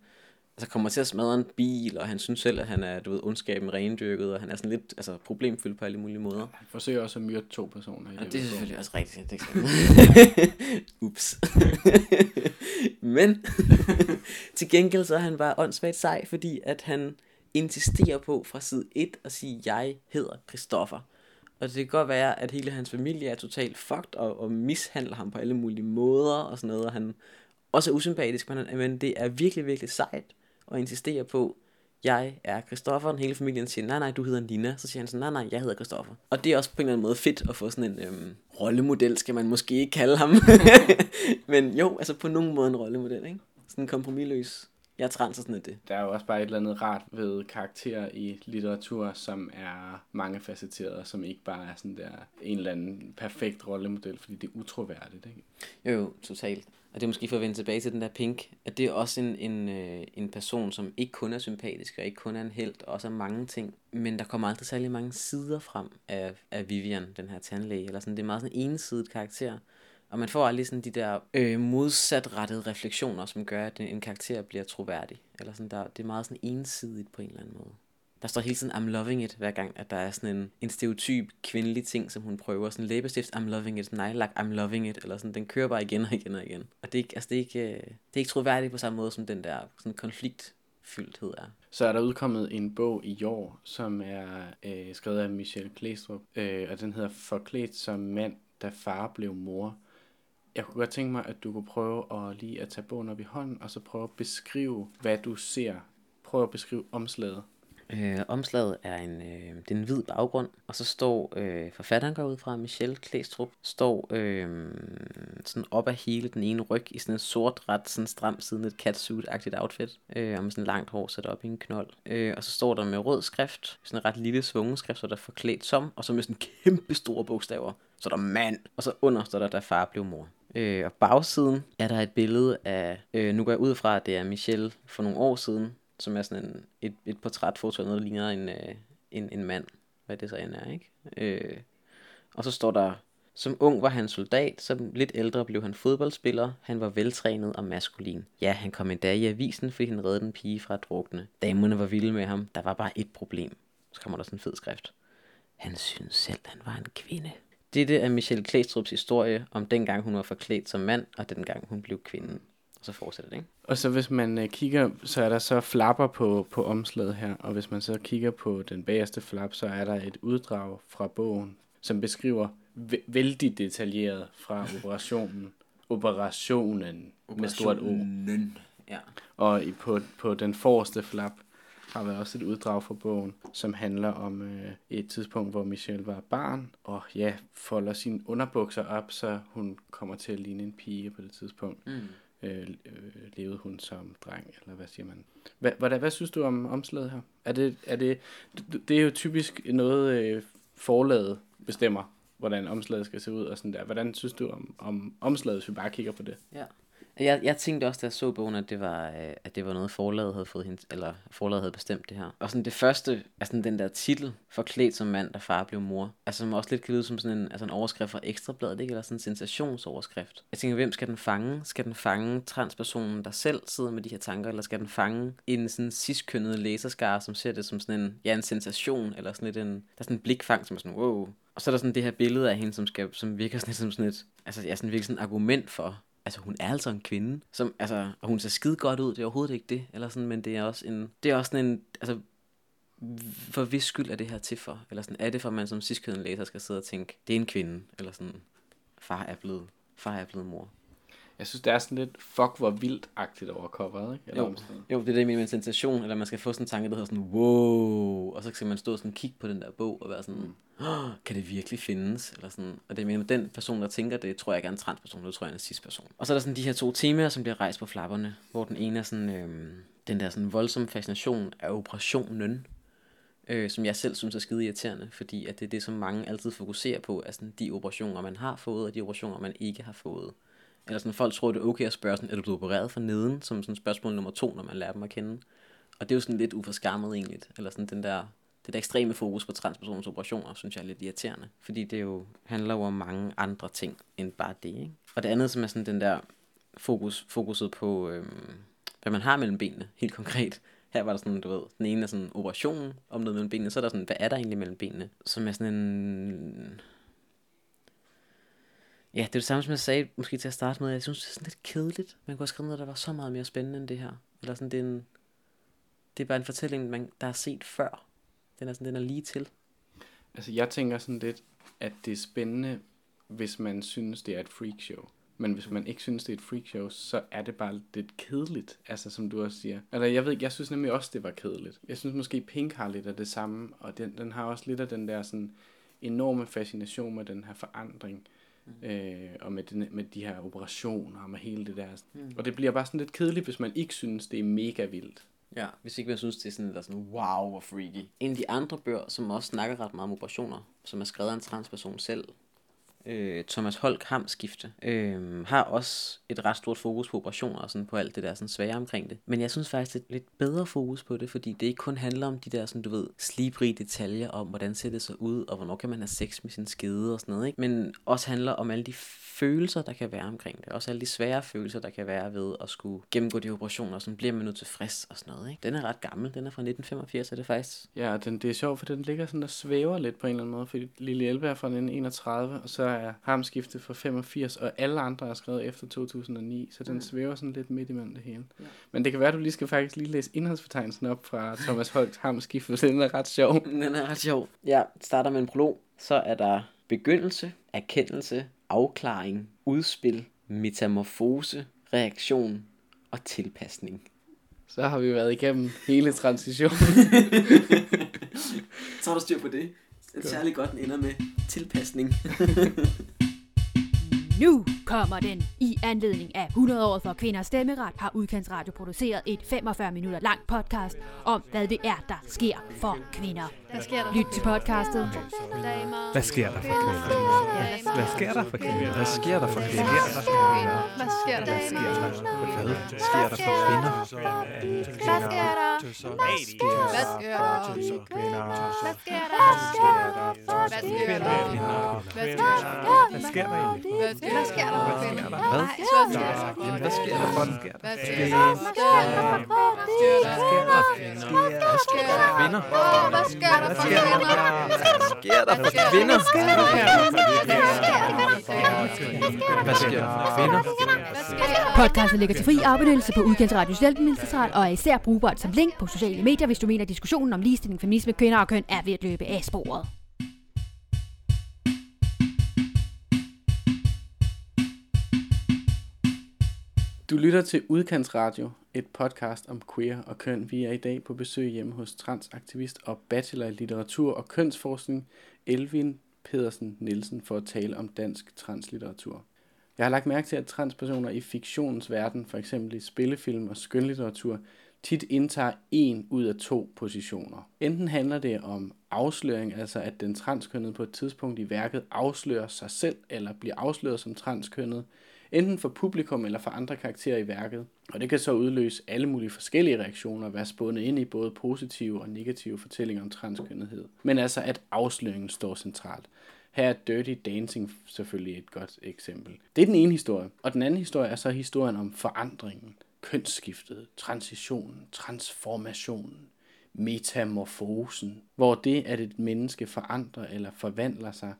altså kommer til at smadre en bil, og han synes selv, at han er, du ved, ondskaben rendyrket, og han er sådan lidt altså, problemfyldt på alle mulige måder. Han forsøger også at myrde to personer i Og det. det er selvfølgelig også rigtigt. Det *laughs* Ups. *laughs* Men *laughs* til gengæld så er han bare åndssvagt sej, fordi at han insisterer på fra side 1 at sige, jeg hedder Christoffer. Og det kan godt være, at hele hans familie er totalt fucked og, og mishandler ham på alle mulige måder og sådan noget. Og han også er usympatisk, men, han- men det er virkelig, virkelig sejt at insistere på, jeg er Christoffer, og hele familien siger, nej, nej, du hedder Nina. Så siger han sådan, nej, nej, jeg hedder Christoffer. Og det er også på en eller anden måde fedt at få sådan en øhm, rollemodel, skal man måske ikke kalde ham. *laughs* Men jo, altså på nogen måde en rollemodel, ikke? Sådan kompromilløs. Jeg er og sådan er det. Der er jo også bare et eller andet rart ved karakterer i litteratur, som er mangefacetteret, og som ikke bare er sådan der en eller anden perfekt rollemodel, fordi det er utroværdigt, ikke? Jo, jo, totalt. Og det er måske for at vende tilbage til den der Pink, at det er også en, en, øh, en person, som ikke kun er sympatisk, og ikke kun er en held, og også er mange ting. Men der kommer aldrig særlig mange sider frem af, af Vivian, den her tandlæge. Eller sådan, det er meget sådan en ensidigt karakter. Og man får aldrig sådan de der øh, modsatrettede refleksioner, som gør, at en karakter bliver troværdig. Eller sådan der, det er meget sådan ensidigt på en eller anden måde. Der står hele tiden, I'm loving it, hver gang, at der er sådan en, en stereotyp kvindelig ting, som hun prøver. Sådan læbestift, I'm loving it, nejlak, I'm loving it, eller sådan, den kører bare igen og igen og igen. Og det er ikke, altså, det er ikke, øh, det er ikke troværdigt på samme måde, som den der sådan konfliktfyldthed er. Så er der udkommet en bog i år, som er øh, skrevet af Michelle Klæstrup, øh, og den hedder Forklædt som mand, da far blev mor. Jeg kunne godt tænke mig, at du kunne prøve at lige at tage bogen op i hånden, og så prøve at beskrive, hvad du ser. Prøv at beskrive omslaget. Øh, omslaget er en, øh, det er en hvid baggrund, og så står øh, forfatteren går ud fra, Michelle Klæstrup, står øh, sådan op af hele den ene ryg i sådan en sort, ret sådan stram siden et catsuit-agtigt outfit, øh, og med sådan langt hår sat op i en knold. Øh, og så står der med rød skrift, sådan en ret lille svungen skrift, så der er forklædt som, og så med sådan kæmpe store bogstaver, så er der mand, og så under står der, der far blev mor. Øh, og bagsiden er der et billede af, øh, nu går jeg ud fra, at det er Michelle for nogle år siden, som er sådan en, et, et portrætfoto af noget, der ligner en, øh, en, en mand, hvad det så end er, ikke? Øh, og så står der, som ung var han soldat, som lidt ældre blev han fodboldspiller, han var veltrænet og maskulin. Ja, han kom endda i avisen, fordi han reddede en pige fra at drukne. Damerne var vilde med ham, der var bare et problem. Så kommer der sådan en fed skrift. Han synes selv, han var en kvinde. Dette er Michelle Klæstrups historie om dengang hun var forklædt som mand, og dengang hun blev kvinden. Og så fortsætter det, ikke? Og så hvis man øh, kigger, så er der så flapper på, på omslaget her, og hvis man så kigger på den bagerste flap, så er der et uddrag fra bogen, som beskriver væ- vældig detaljeret fra *laughs* operationen. Operationen med stort O. Ja. Og i, på, på den forreste flap har vi også et uddrag fra bogen, som handler om øh, et tidspunkt, hvor Michelle var barn, og ja, folder sine underbukser op, så hun kommer til at ligne en pige på det tidspunkt. Mm. Øh, øh, levede hun som dreng, eller hvad siger man? Hvad, hvad, hvad synes du om omslaget her? Er det, er det, det- det er jo typisk noget, øh, forlaget bestemmer, hvordan omslaget skal se ud og sådan der. Hvordan synes du om, om omslaget, hvis vi bare kigger på det? Ja. Jeg, jeg tænkte også, da jeg så bogen, at det var, øh, at det var noget, forlaget havde fået hende, eller forlaget havde bestemt det her. Og sådan det første, altså den der titel, forklædt som mand, der far blev mor. Altså som også lidt kan lyde som sådan en, altså en overskrift fra Ekstrabladet, ikke? Eller sådan en sensationsoverskrift. Jeg tænker, hvem skal den fange? Skal den fange transpersonen, der selv sidder med de her tanker, eller skal den fange en sådan ciskønnet læserskare, som ser det som sådan en, ja, en sensation, eller sådan lidt en, der er sådan en blikfang, som er sådan, wow. Og så er der sådan det her billede af hende, som, skal, som virker sådan lidt som sådan et, altså ja, sådan virkelig sådan et argument for, altså hun er altså en kvinde, som, altså, og hun ser skide godt ud, det er overhovedet ikke det, eller sådan, men det er også en, det er også sådan en, altså, for hvis skyld er det her til for, eller sådan, er det for, at man som ciskøden læser skal sidde og tænke, det er en kvinde, eller sådan, far er blevet, far er blevet mor. Jeg synes, det er sådan lidt fuck hvor vildt-agtigt over coveret, ikke? Eller Jo, jo, det er det med en sensation, eller man skal få sådan en tanke, der hedder sådan, wow, og så skal man stå og sådan kigge på den der bog, og være sådan, oh, kan det virkelig findes? Eller sådan, og det er med den person, der tænker det, tror jeg ikke er en transperson, det tror jeg er en cis-person. Og så er der sådan de her to temaer, som bliver rejst på flapperne, hvor den ene er sådan, øhm, den der sådan voldsomme fascination af operationen, øh, som jeg selv synes er skide irriterende, fordi at det er det, som mange altid fokuserer på, er sådan de operationer, man har fået, og de operationer, man ikke har fået. Eller sådan, folk tror, det er okay at spørge sådan, er du blevet opereret for neden, som sådan spørgsmål nummer to, når man lærer dem at kende. Og det er jo sådan lidt uforskammet egentlig, eller sådan den der, det der ekstreme fokus på transpersoners operationer, synes jeg er lidt irriterende. Fordi det jo handler jo om mange andre ting, end bare det, ikke? Og det andet, som er sådan den der fokus, fokuset på, øhm, hvad man har mellem benene, helt konkret. Her var der sådan, du ved, den ene er sådan operationen om noget mellem benene, så er der sådan, hvad er der egentlig mellem benene? Som er sådan en... Ja, det er det samme, som jeg sagde, måske til at starte med. Jeg synes, det er sådan lidt kedeligt. Man kunne have skrevet noget, der var så meget mere spændende end det her. Eller sådan, det er, en, det er bare en fortælling, man, der er set før. Den er, sådan, den er lige til. Altså, jeg tænker sådan lidt, at det er spændende, hvis man synes, det er et freakshow. Men hvis man ikke synes, det er et freakshow, så er det bare lidt kedeligt, altså som du også siger. Altså, jeg ved ikke, jeg synes nemlig også, det var kedeligt. Jeg synes måske, Pink har lidt af det samme, og den, den har også lidt af den der sådan enorme fascination med den her forandring. Mm. Øh, og med, den, med de her operationer og med hele det der. Mm. Og det bliver bare sådan lidt kedeligt, hvis man ikke synes, det er mega vildt. Ja, hvis ikke man synes, det er sådan, der er sådan, wow, hvor freaky. En af de andre bøger, som også snakker ret meget om operationer, som er skrevet af en transperson selv, øh, Thomas Holk Hamskifte, øh, har også et ret stort fokus på operationer og sådan på alt det der sådan svære omkring det. Men jeg synes faktisk, det er et lidt bedre fokus på det, fordi det ikke kun handler om de der sådan, du ved, slibrige detaljer om, hvordan ser det så ud, og hvornår kan man have sex med sin skede og sådan noget, ikke? Men også handler om alle de følelser, der kan være omkring det. Også alle de svære følelser, der kan være ved at skulle gennemgå de operationer, og sådan bliver man nu tilfreds og sådan noget, ikke? Den er ret gammel, den er fra 1985, er det faktisk. Ja, den, det er sjovt, for den ligger sådan der svæver lidt på en eller anden måde, fordi Lille Elbe er fra 1931, og så er Hamskifte fra 85, og alle andre er skrevet efter 2009, så den svæver sådan lidt midt imellem det hele. Ja. Men det kan være, at du lige skal faktisk lige læse indholdsfortegnelsen op fra Thomas Holks Hamskifte, for den er ret sjov. Den er ret sjov. Ja, starter med en prolog. Så er der begyndelse, erkendelse, afklaring, udspil, metamorfose, reaktion og tilpasning. Så har vi været igennem hele transitionen. *laughs* Så har du styr på det. Det er særlig godt, den ender med tilpasning. *laughs* Nu kommer den. I anledning af 100 år for kvinders stemmeret har Udkantsradio produceret et 45 minutter langt podcast om, hvad det er, der sker for kvinder. Hvad sker der? Lyt til podcastet. Hvad sker der for kvinder? Hvad sker der for kvinder? Hvad sker der for kvinder? Hvad sker der? Hvad sker der? Hvad sker der for kvinder? Hvad sker der? Hvad sker der? Hvad sker der? Kvinder. Hvad sker der? Hvad sker der? Hvad sker der? Hvad sker der? Hvad sker der? Hvad sker der for kvinder? Hvad? Sker der? Hvad sker der for dem? Hvad sker der? Hvad sker der? Hvad sker der? Hvad sker der for kvinder? Hvad sker der for kvinder? Hvad sker der for kvinder? Hvad sker der for kvinder? Podcastet ligger til fri afbenyttelse på Udkantsradios hjælpemiddelcentral og er især brugbart som link på sociale medier, hvis du mener, at diskussionen om ligestilling, feminisme, kvinder og køn er ved at løbe af sporet. Du lytter til Udkantsradio, et podcast om queer og køn. Vi er i dag på besøg hjemme hos transaktivist og bachelor i litteratur og kønsforskning, Elvin Pedersen Nielsen, for at tale om dansk translitteratur. Jeg har lagt mærke til, at transpersoner i fiktionens verden, for eksempel i spillefilm og skønlitteratur, tit indtager en ud af to positioner. Enten handler det om afsløring, altså at den transkønnede på et tidspunkt i værket afslører sig selv, eller bliver afsløret som transkønnet, enten for publikum eller for andre karakterer i værket. Og det kan så udløse alle mulige forskellige reaktioner og være spundet ind i både positive og negative fortællinger om transkønnethed. Men altså, at afsløringen står centralt. Her er Dirty Dancing selvfølgelig et godt eksempel. Det er den ene historie. Og den anden historie er så historien om forandringen, kønsskiftet, transitionen, transformationen, metamorfosen, hvor det, at et menneske forandrer eller forvandler sig,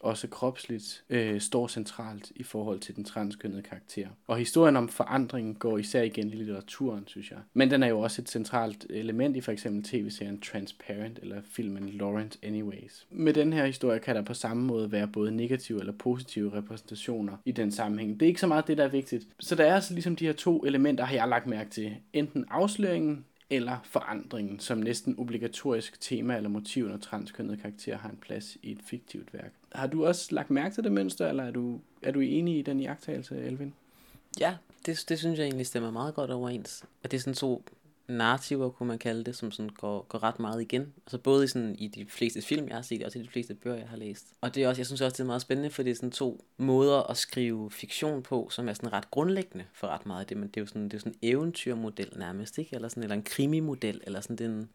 også kropsligt, øh, står centralt i forhold til den transkønnede karakter. Og historien om forandringen går især igen i litteraturen, synes jeg. Men den er jo også et centralt element i for eksempel tv-serien Transparent eller filmen Lawrence Anyways. Med den her historie kan der på samme måde være både negative eller positive repræsentationer i den sammenhæng. Det er ikke så meget det, der er vigtigt. Så der er altså ligesom de her to elementer, har jeg lagt mærke til. Enten afsløringen eller forandringen som næsten obligatorisk tema eller motiv, når transkønnede karakterer har en plads i et fiktivt værk. Har du også lagt mærke til det mønster, eller er du, er du enig i den iagtagelse, Elvin? Ja, det, det synes jeg egentlig stemmer meget godt overens. At det er sådan to narrativer, kunne man kalde det, som sådan går, går ret meget igen. Altså både i, sådan, i de fleste film, jeg har set, og i de fleste bøger, jeg har læst. Og det er også, jeg synes også, det er meget spændende, for det er sådan to måder at skrive fiktion på, som er sådan ret grundlæggende for ret meget af det. Men det er jo sådan, det er sådan en eventyrmodel nærmest, ikke? Eller, sådan, eller en krimimodel, eller sådan, den...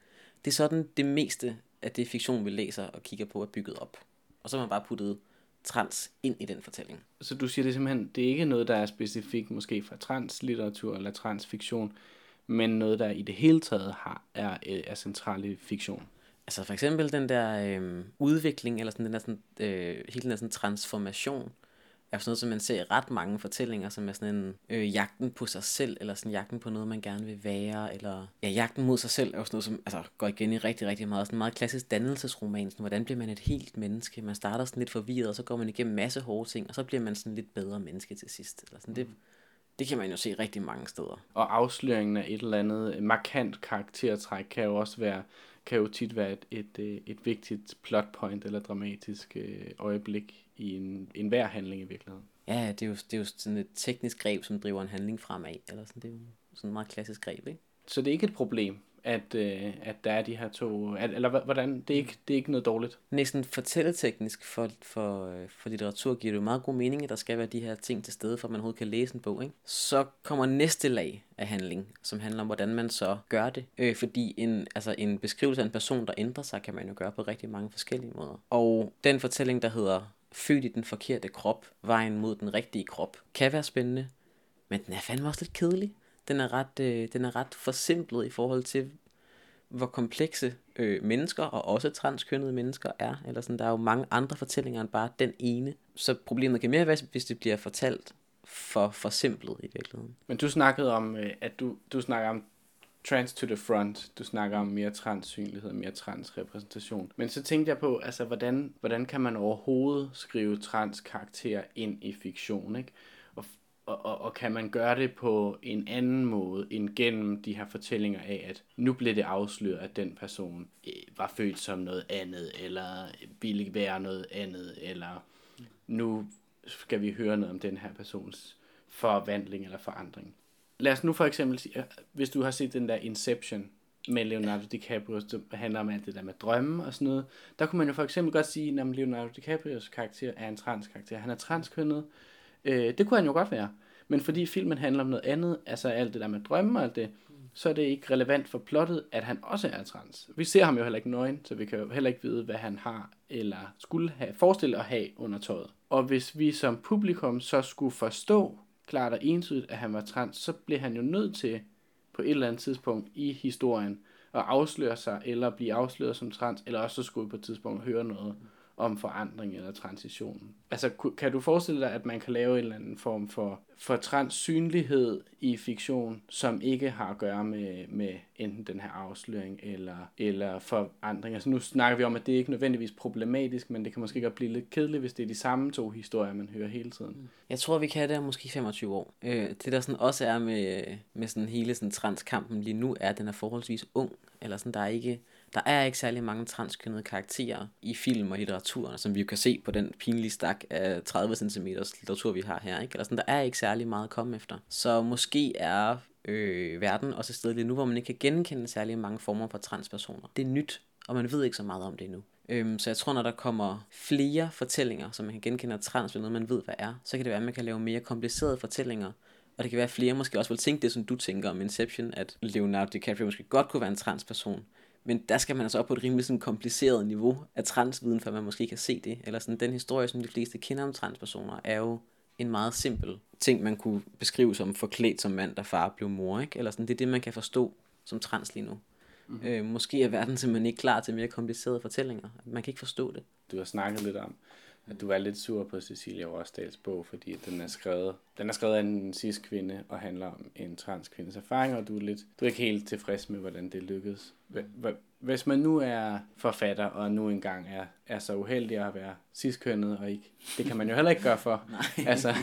det er sådan det meste af det fiktion, vi læser og kigger på, er bygget op. Og så har man bare puttet trans ind i den fortælling. Så du siger det er simpelthen, det er ikke noget, der er specifikt måske fra translitteratur eller transfiktion, men noget, der i det hele taget har, er, øh, er central i fiktion. Altså for eksempel den der øh, udvikling, eller sådan den der sådan, øh, hele den der sådan transformation, er sådan noget, som man ser i ret mange fortællinger, som er sådan en øh, jagten på sig selv, eller sådan jagten på noget, man gerne vil være, eller ja, jagten mod sig selv er jo sådan noget, som altså, går igen i rigtig, rigtig meget, sådan en meget klassisk dannelsesroman, sådan, hvordan bliver man et helt menneske, man starter sådan lidt forvirret, og så går man igennem en masse hårde ting, og så bliver man sådan lidt bedre menneske til sidst, eller sådan, det, det kan man jo se rigtig mange steder. Og afsløringen af et eller andet markant karaktertræk kan jo også være, kan jo tit være et, et, øh, et vigtigt plotpoint eller dramatisk øh, øjeblik i en, en hver handling i virkeligheden. Ja, det er, jo, det er jo sådan et teknisk greb, som driver en handling fremad, eller sådan, det er jo sådan et meget klassisk greb, ikke? Så det er ikke et problem, at, øh, at der er de her to, at, eller hvordan, det er, ikke, det er ikke noget dårligt. Næsten fortælleteknisk for, for, for litteratur giver det jo meget god mening, at der skal være de her ting til stede, for at man overhovedet kan læse en bog. Ikke? Så kommer næste lag af handling, som handler om, hvordan man så gør det. Øh, fordi en, altså en beskrivelse af en person, der ændrer sig, kan man jo gøre på rigtig mange forskellige måder. Og den fortælling, der hedder Født i den forkerte krop, vejen mod den rigtige krop, kan være spændende, men den er fandme også lidt kedelig. Den er ret, øh, den er ret forsimplet i forhold til, hvor komplekse øh, mennesker, og også transkønnede mennesker er. Eller sådan, der er jo mange andre fortællinger end bare den ene. Så problemet kan mere være, hvis det bliver fortalt for forsimplet i virkeligheden. Men du snakkede om, øh, at du, du snakker om trans to the front. Du snakker om mere transsynlighed, mere transrepræsentation. Men så tænkte jeg på, altså, hvordan, hvordan kan man overhovedet skrive transkarakterer ind i fiktion, ikke? Og, og, og, kan man gøre det på en anden måde end gennem de her fortællinger af, at nu blev det afsløret, at den person øh, var født som noget andet, eller ville være noget andet, eller nu skal vi høre noget om den her persons forvandling eller forandring. Lad os nu for eksempel sige, øh, hvis du har set den der Inception med Leonardo DiCaprio, som handler om alt det der med drømme og sådan noget, der kunne man jo for eksempel godt sige, at Leonardo DiCaprios karakter er en transkarakter. Han er transkønnet. Øh, det kunne han jo godt være. Men fordi filmen handler om noget andet, altså alt det der med drømme og alt det, så er det ikke relevant for plottet, at han også er trans. Vi ser ham jo heller ikke nøgen, så vi kan jo heller ikke vide, hvad han har eller skulle have forestille at have under tøjet. Og hvis vi som publikum så skulle forstå klart og entydigt, at han var trans, så blev han jo nødt til på et eller andet tidspunkt i historien at afsløre sig, eller blive afsløret som trans, eller også så skulle vi på et tidspunkt høre noget om forandring eller transition. Altså, kan du forestille dig, at man kan lave en eller anden form for, for transsynlighed i fiktion, som ikke har at gøre med, med enten den her afsløring eller, eller forandring? Altså, nu snakker vi om, at det ikke er nødvendigvis problematisk, men det kan måske godt blive lidt kedeligt, hvis det er de samme to historier, man hører hele tiden. Mm. Jeg tror, vi kan det om måske 25 år. Øh, det der sådan også er med, med sådan hele sådan transkampen lige nu, er, at den er forholdsvis ung. Eller sådan, der er ikke der er ikke særlig mange transkønnede karakterer i film og litteratur, som vi jo kan se på den pinlige stak af 30 cm litteratur, vi har her. Ikke? Eller sådan, der er ikke særlig meget at komme efter. Så måske er øh, verden også et sted lige nu, hvor man ikke kan genkende særlig mange former for transpersoner. Det er nyt, og man ved ikke så meget om det endnu. Øhm, så jeg tror, når der kommer flere fortællinger, som man kan genkende trans ved noget, man ved, hvad er, så kan det være, at man kan lave mere komplicerede fortællinger, og det kan være, at flere måske også vil tænke det, som du tænker om Inception, at Leonardo DiCaprio måske godt kunne være en transperson, men der skal man altså op på et rimelig sådan kompliceret niveau af transviden, for man måske kan se det. Eller sådan den historie, som de fleste kender om transpersoner, er jo en meget simpel ting, man kunne beskrive som forklædt som mand, der far blev mor. Ikke? Eller sådan, det er det, man kan forstå som trans lige nu. Mm-hmm. Øh, måske er verden simpelthen ikke klar til mere komplicerede fortællinger. Man kan ikke forstå det. Du har snakket lidt om, at du er lidt sur på Cecilia Rosdals bog, fordi den er skrevet, den er skrevet af en cis-kvinde og handler om en transkvindes erfaring, og du er, lidt, du er ikke helt tilfreds med, hvordan det lykkedes. Hvis man nu er forfatter, og nu engang er, er så uheldig at være cis-kønnet, og ikke, det kan man jo heller ikke gøre for, *laughs* altså,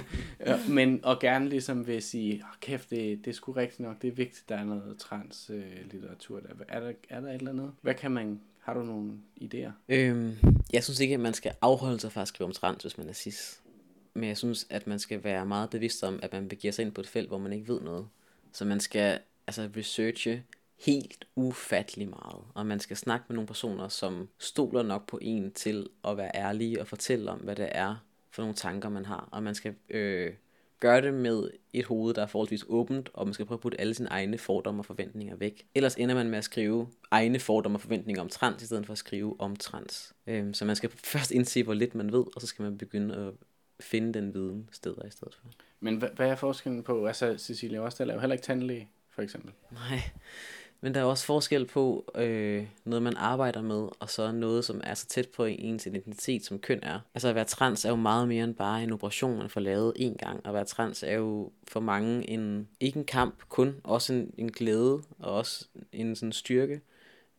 men og gerne ligesom vil sige, oh, kæft, det, det er sgu rigtigt nok, det er vigtigt, der er noget trans-litteratur der. Er der, er der et eller andet? Hvad kan man har du nogle idéer? Øhm, jeg synes ikke, at man skal afholde sig fra at skrive om trans, hvis man er cis. Men jeg synes, at man skal være meget bevidst om, at man begiver sig ind på et felt, hvor man ikke ved noget. Så man skal altså researche helt ufattelig meget. Og man skal snakke med nogle personer, som stoler nok på en til at være ærlige og fortælle om, hvad det er for nogle tanker, man har. Og man skal øh, gøre det med et hoved, der er forholdsvis åbent, og man skal prøve at putte alle sine egne fordomme og forventninger væk. Ellers ender man med at skrive egne fordomme og forventninger om trans, i stedet for at skrive om trans. Øhm, så man skal først indse, hvor lidt man ved, og så skal man begynde at finde den viden steder i stedet for. Men hvad, hvad er forskellen på, altså Cecilia Rostal er jo heller ikke tandlæge, for eksempel. Nej, men der er også forskel på øh, noget, man arbejder med, og så noget, som er så tæt på ens identitet, som køn er. Altså at være trans er jo meget mere end bare en operation, man får lavet en gang. At være trans er jo for mange en, ikke en kamp kun, også en, en glæde og også en sådan styrke.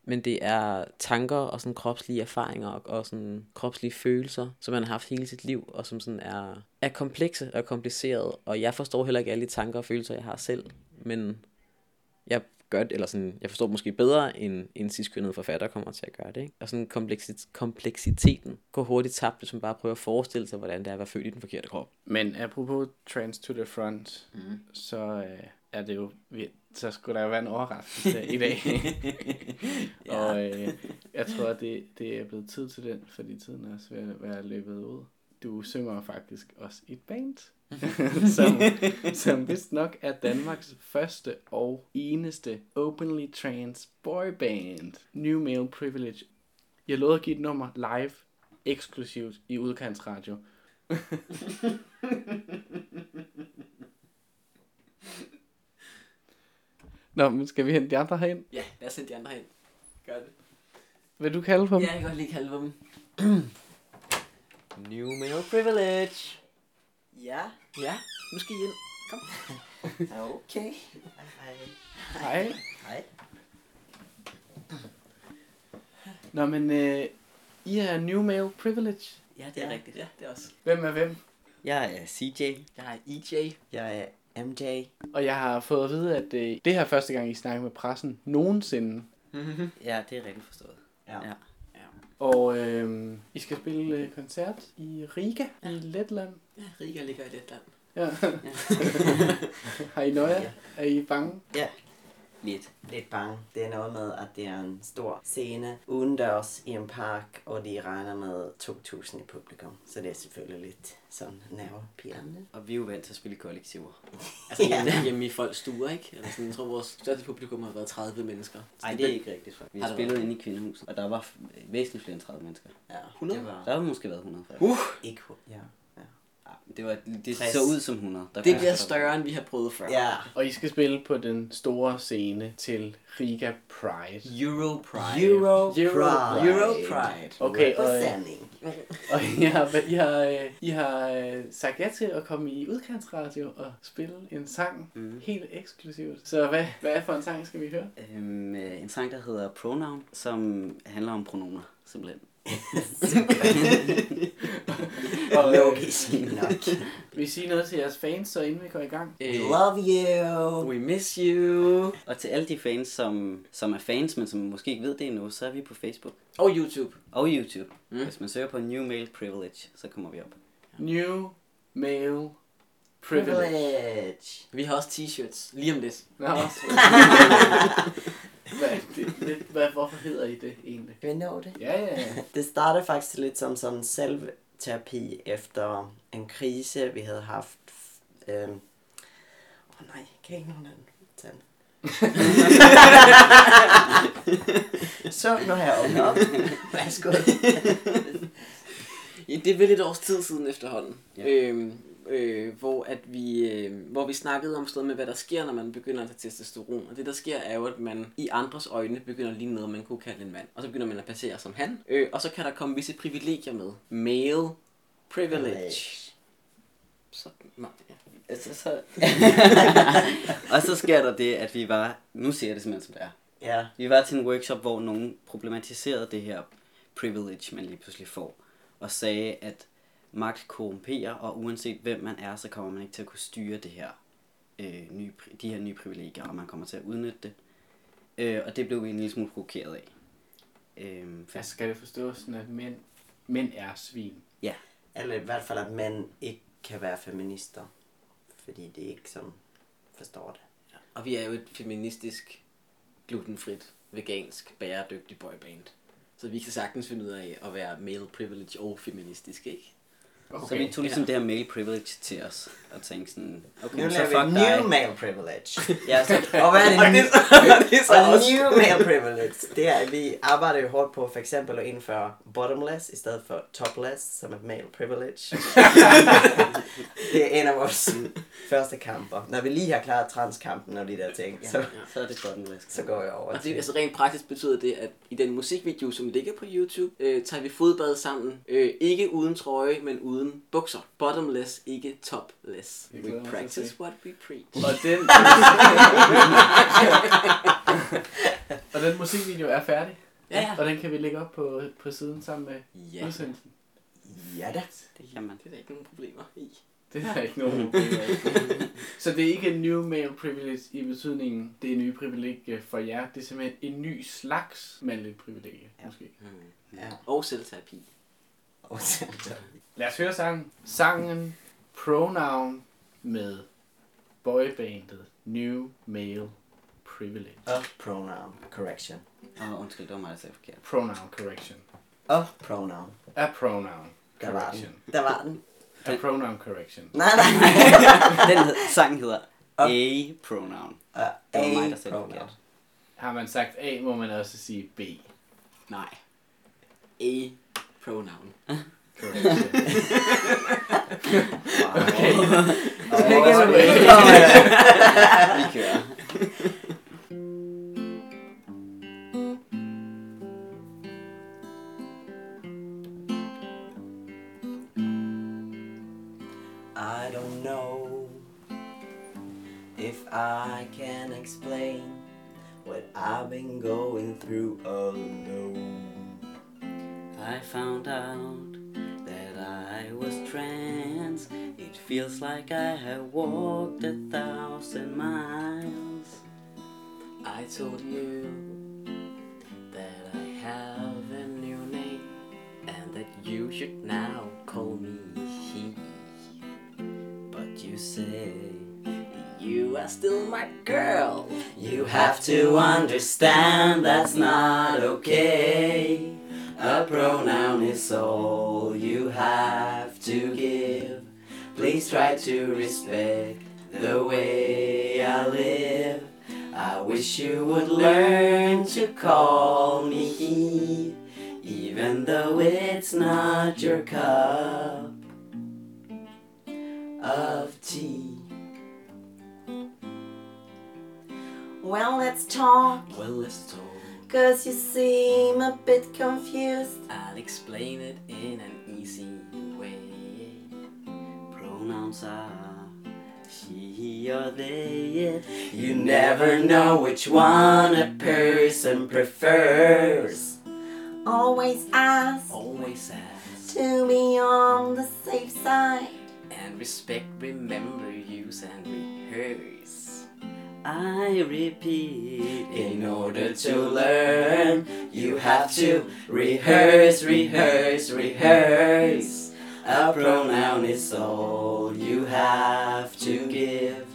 Men det er tanker og sådan kropslige erfaringer og, og sådan kropslige følelser, som man har haft hele sit liv, og som sådan er, er komplekse og komplicerede. Og jeg forstår heller ikke alle de tanker og følelser, jeg har selv. Men jeg gør det, eller sådan, jeg forstår måske bedre, end en cis forfatter kommer til at gøre det. Ikke? Og sådan kompleksit- kompleksiteten går hurtigt tabt, hvis man bare prøver at forestille sig, hvordan det er at være født i den forkerte krop. Men apropos Trans to the Front, mm. så øh, er det jo, så skulle der jo være en overraskelse i dag. *laughs* Ja. Og øh, jeg tror, det, det er blevet tid til den, fordi tiden er også ved at være løbet ud. Du synger faktisk også i et band, *laughs* som, som vist nok er Danmarks første og eneste openly trans boyband. New Male Privilege. Jeg lovede at give et nummer live, eksklusivt i udkantsradio. *laughs* Nå, men skal vi hente de andre herind? Ja, lad os sætte de andre hen. Gør det. Vil du kalde på dem? Ja, jeg kan godt lide kalde dem. *clears throat* New male privilege. Ja, Ja, nu skal I ind. Kom. *laughs* okay. Hej. Hej. Hej. Nå, men øh, I er New Male Privilege. Ja, det er rigtigt. Ja, det er også. Hvem er hvem? Jeg er CJ. Jeg er EJ. Jeg er MJ. Og jeg har fået at vide, at øh, det her er første gang, I snakker med pressen nogensinde. Ja, det er rigtigt forstået. Ja. ja. Og øh, I skal spille øh, koncert i Riga ja. i Letland. Ja, Riga ligger i Letland. Ja. *laughs* har I nøje? Ja. Er I bange? Lidt. Lidt bange. Det er noget med, at det er en stor scene udendørs i en park, og de regner med 2.000 i publikum. Så det er selvfølgelig lidt sådan nervepirrende. Og vi er jo vant til at spille kollektiver. *laughs* Altså hjemme, hjemme i folks stuer, ikke? Eller sådan, jeg tror, vores største publikum har været 30 mennesker. Nej, det er ikke rigtigt. faktisk. Vi Har har det spillet inde i Kvindehuset, og der var væsentligt flere end 30 mennesker. Ja, 100? det var Der har måske været 100 faktisk. Uh, ikke... Ja. Det, var, det så ud som 100. Der det bliver større, end vi har prøvet før. Ja. Og I skal spille på den store scene til Riga Pride. Euro Pride. Euro, Euro Pride. Euro Pride. Okay, og, øh, Representing. og I har, I har, øh, I har øh, sagt ja til at komme i udkantsradio og spille en sang Mhm. helt eksklusivt. Så hvad, hvad er for en sang, skal vi høre? Øhm, øh, en sang, der hedder Pronoun, som handler om pronomer, simpelthen. *laughs* *laughs* Og, Logisk nok. vil I sige noget til jeres fans, så inden vi går i gang? Øh, Love you. we miss you. Og til alle de fans, som, som er fans, men som måske ikke ved det endnu, så er vi på Facebook Og YouTube. og YouTube. Mm. Hvis man søger på New Male Privilege, så kommer vi op. New Male Privilege. Privilege. Vi har også t-shirts. Lige om lidt. Nå, også. *laughs* hvad, det, det, hvad, hvorfor hedder I det egentlig? Kan vi nå det? Ja, ja, ja. *laughs* Det startede faktisk lidt som sådan selvterapi efter en krise, vi havde haft. Øhm. Åh oh, nej, kan jeg ikke nogen anden tand? *laughs* Så, nu har jeg åbnet op. Værsgo. Ja, det er vel et års tid siden efterhånden. Ja. Øhm, øh, hvor, at vi, øh, hvor vi snakkede om noget med, hvad der sker, når man begynder at tage testosteron. Og det, der sker, er jo, at man i andres øjne begynder at ligne noget, man kunne kalde en mand. Og så begynder man at passere som han. Øh, og så kan der komme visse privilegier med. Male privilege. Så, ja. Altså, så... *laughs* og så sker der det, at vi var... Nu ser jeg det simpelthen, som det er. Ja, Vi var til en workshop, hvor nogen problematiserede det her privilege, man lige pludselig får. Og sagde, at magt korrumperer, og uanset hvem man er, så kommer man ikke til at kunne styre det her, øh, nye, de her nye privilegier, og man kommer til at udnytte det. Øh, og det blev vi en lille smule provokeret af. Øh, for, Altså, skal det forstås sådan, at mænd, mænd er svin? eller i hvert fald, at mænd ikke kan være feminister. Fordi det ikke sådan forstår det. Og vi er jo et feministisk, glutenfrit, vegansk, bæredygtigt boyband. Så vi kan sagtens finde ud af at være male privilege og feministisk, ikke? Okay. Så vi tog ligesom det her male privilege til os, og tænkte sådan, okay, Nu så fuck vi dig. new male privilege. *laughs* Ja, så, Og hvad er det? Og det- *laughs* det er så og new male privilege, det er, at vi arbejder jo hårdt på for eksempel at indføre bottomless i stedet for topless, som er male privilege. *laughs* det er en af vores første kamper. Når vi lige har klaret transkampen og de der ting, så, så er det bottomless. så går jeg over Og det, til... altså rent praktisk betyder det, at i den musikvideo, som ligger på YouTube, øh, tager vi fodbad sammen. Øh, ikke uden trøje, men uden bukser. Bottomless, ikke topless. We practice what we preach. Og den... *laughs* og den musikvideo er færdig. Ja, ja. Og den kan vi lægge op på, på siden sammen med Ja, udsendelsen. Ja da. Det kan man. det er der ikke nogen problemer i. Det er der ikke nogen problemer i. Så det er ikke en new male privilege i betydningen, det er nye privilegie for jer. Det er simpelthen en ny slags mandligt privilegie, Ja. måske. Ja. Og selvterapi. Og så- Lad os høre sangen. Sangen Pronoun med boybandet New Male Privilege. Og pronoun correction. Åh, oh, undskyld, det var mig, der sagde forkert. Pronoun correction. Og pronoun. A pronoun Der var correction. den. Der var den. A pronoun correction. Nej, nej. *laughs* Den hed, sang hedder A pronoun. Og Det var mig, a der sagde pronoun. forkert. Har man sagt A, må man også sige B. Nej. A pronoun. *laughs* Correction. Okay. Take it away. Vi kører. I don't know if I can explain what I've been going through alone. I found out feels like I have walked a thousand miles. I told you that I have a new name and that you should now call me he. But you say You are still my girl. you have to understand that's not okay. A pronoun is all you have to give. Please try to respect the way I live. I wish you would learn to call me he, even though it's not your cup of tea. Well, let's talk, Well, let's talk. cause you seem a bit confused. I'll explain it in an easy. Pronouns are she or they. You never know which one a person prefers. Always ask Always ask to be on the safe side. and respect. Remember, use and rehearse. I repeat. In order to learn, you have to rehearse, rehearse, rehearse. A pronoun is all you have to give.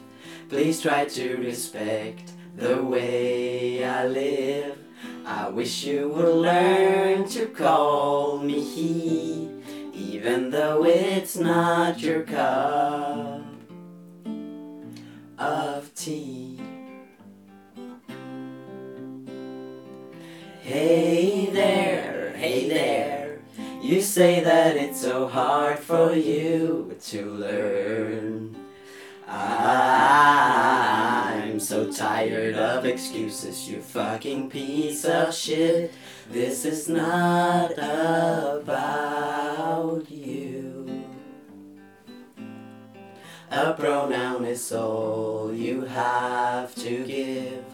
Please try to respect the way I live. I wish you would learn to call me he, even though it's not your cup of tea. Hey there, hey there. You say that it's so hard for you to learn. I'm so tired of excuses, you fucking piece of shit. This is not about you. A pronoun is all you have to give.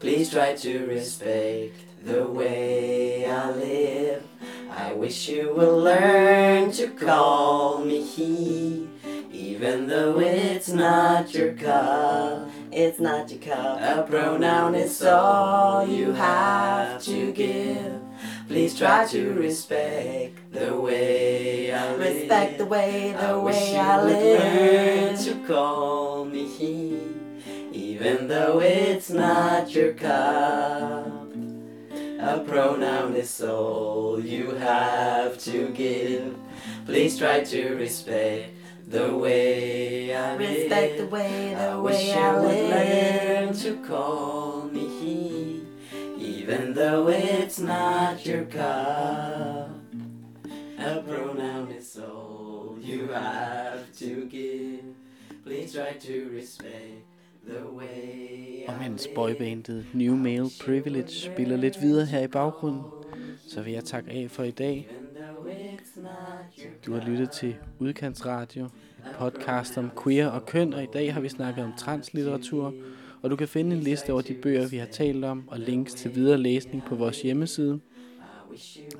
Please try to respect the way I live. I wish you would learn to call me he, even though it's not your cup. It's not your cup. A pronoun is all you have to give. Please try to respect the way I live. Respect the way, the I wish way you I would learn to call me he, even though it's not your cup A pronoun is all you have to give. Please try to respect the way I Respect live. the way, I the wish way you I would learn to call me he, even though it's not your cup. A pronoun is all you have to give. Please try to respect Og mens boybandet New Male Privilege spiller lidt videre her i baggrunden, så vil jeg takke af for i dag. Du har lyttet til Udkantsradio, podcast om queer og køn, og i dag har vi snakket om translitteratur. Og du kan finde en liste over de bøger, vi har talt om, og links til videre læsning på vores hjemmeside,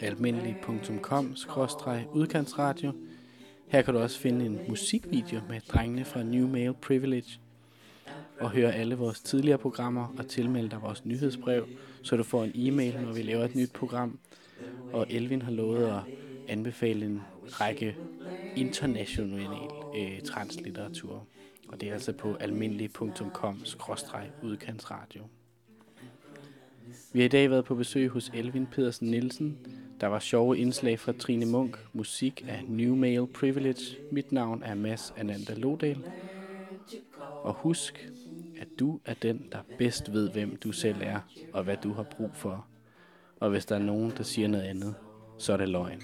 almindelig.com-udkantsradio. Her kan du også finde en musikvideo med drengene fra New Male Privilege, og høre alle vores tidligere programmer og tilmelde dig vores nyhedsbrev, så du får en e-mail, når vi laver et nyt program. Og Elvin har lovet at anbefale en række international øh, translitteratur. Og det er altså på almindelig.com-udkantsradio. Vi har i dag været på besøg hos Elvin Pedersen Nielsen. Der var sjove indslag fra Trine Munk, musik af New Male Privilege. Mit navn er Mads Ananda Lodal. Og husk, at du er den, der bedst ved, hvem du selv er, og hvad du har brug for. Og hvis der er nogen, der siger noget andet, så er det løgn.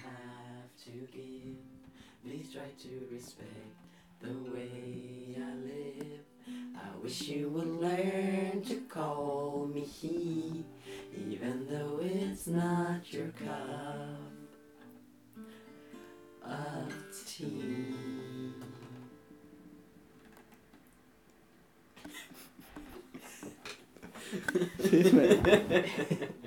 Please try to respect the way I live. I wish you would learn to call me he, even though it's not your cup of tea. Fedt, mand. *laughs*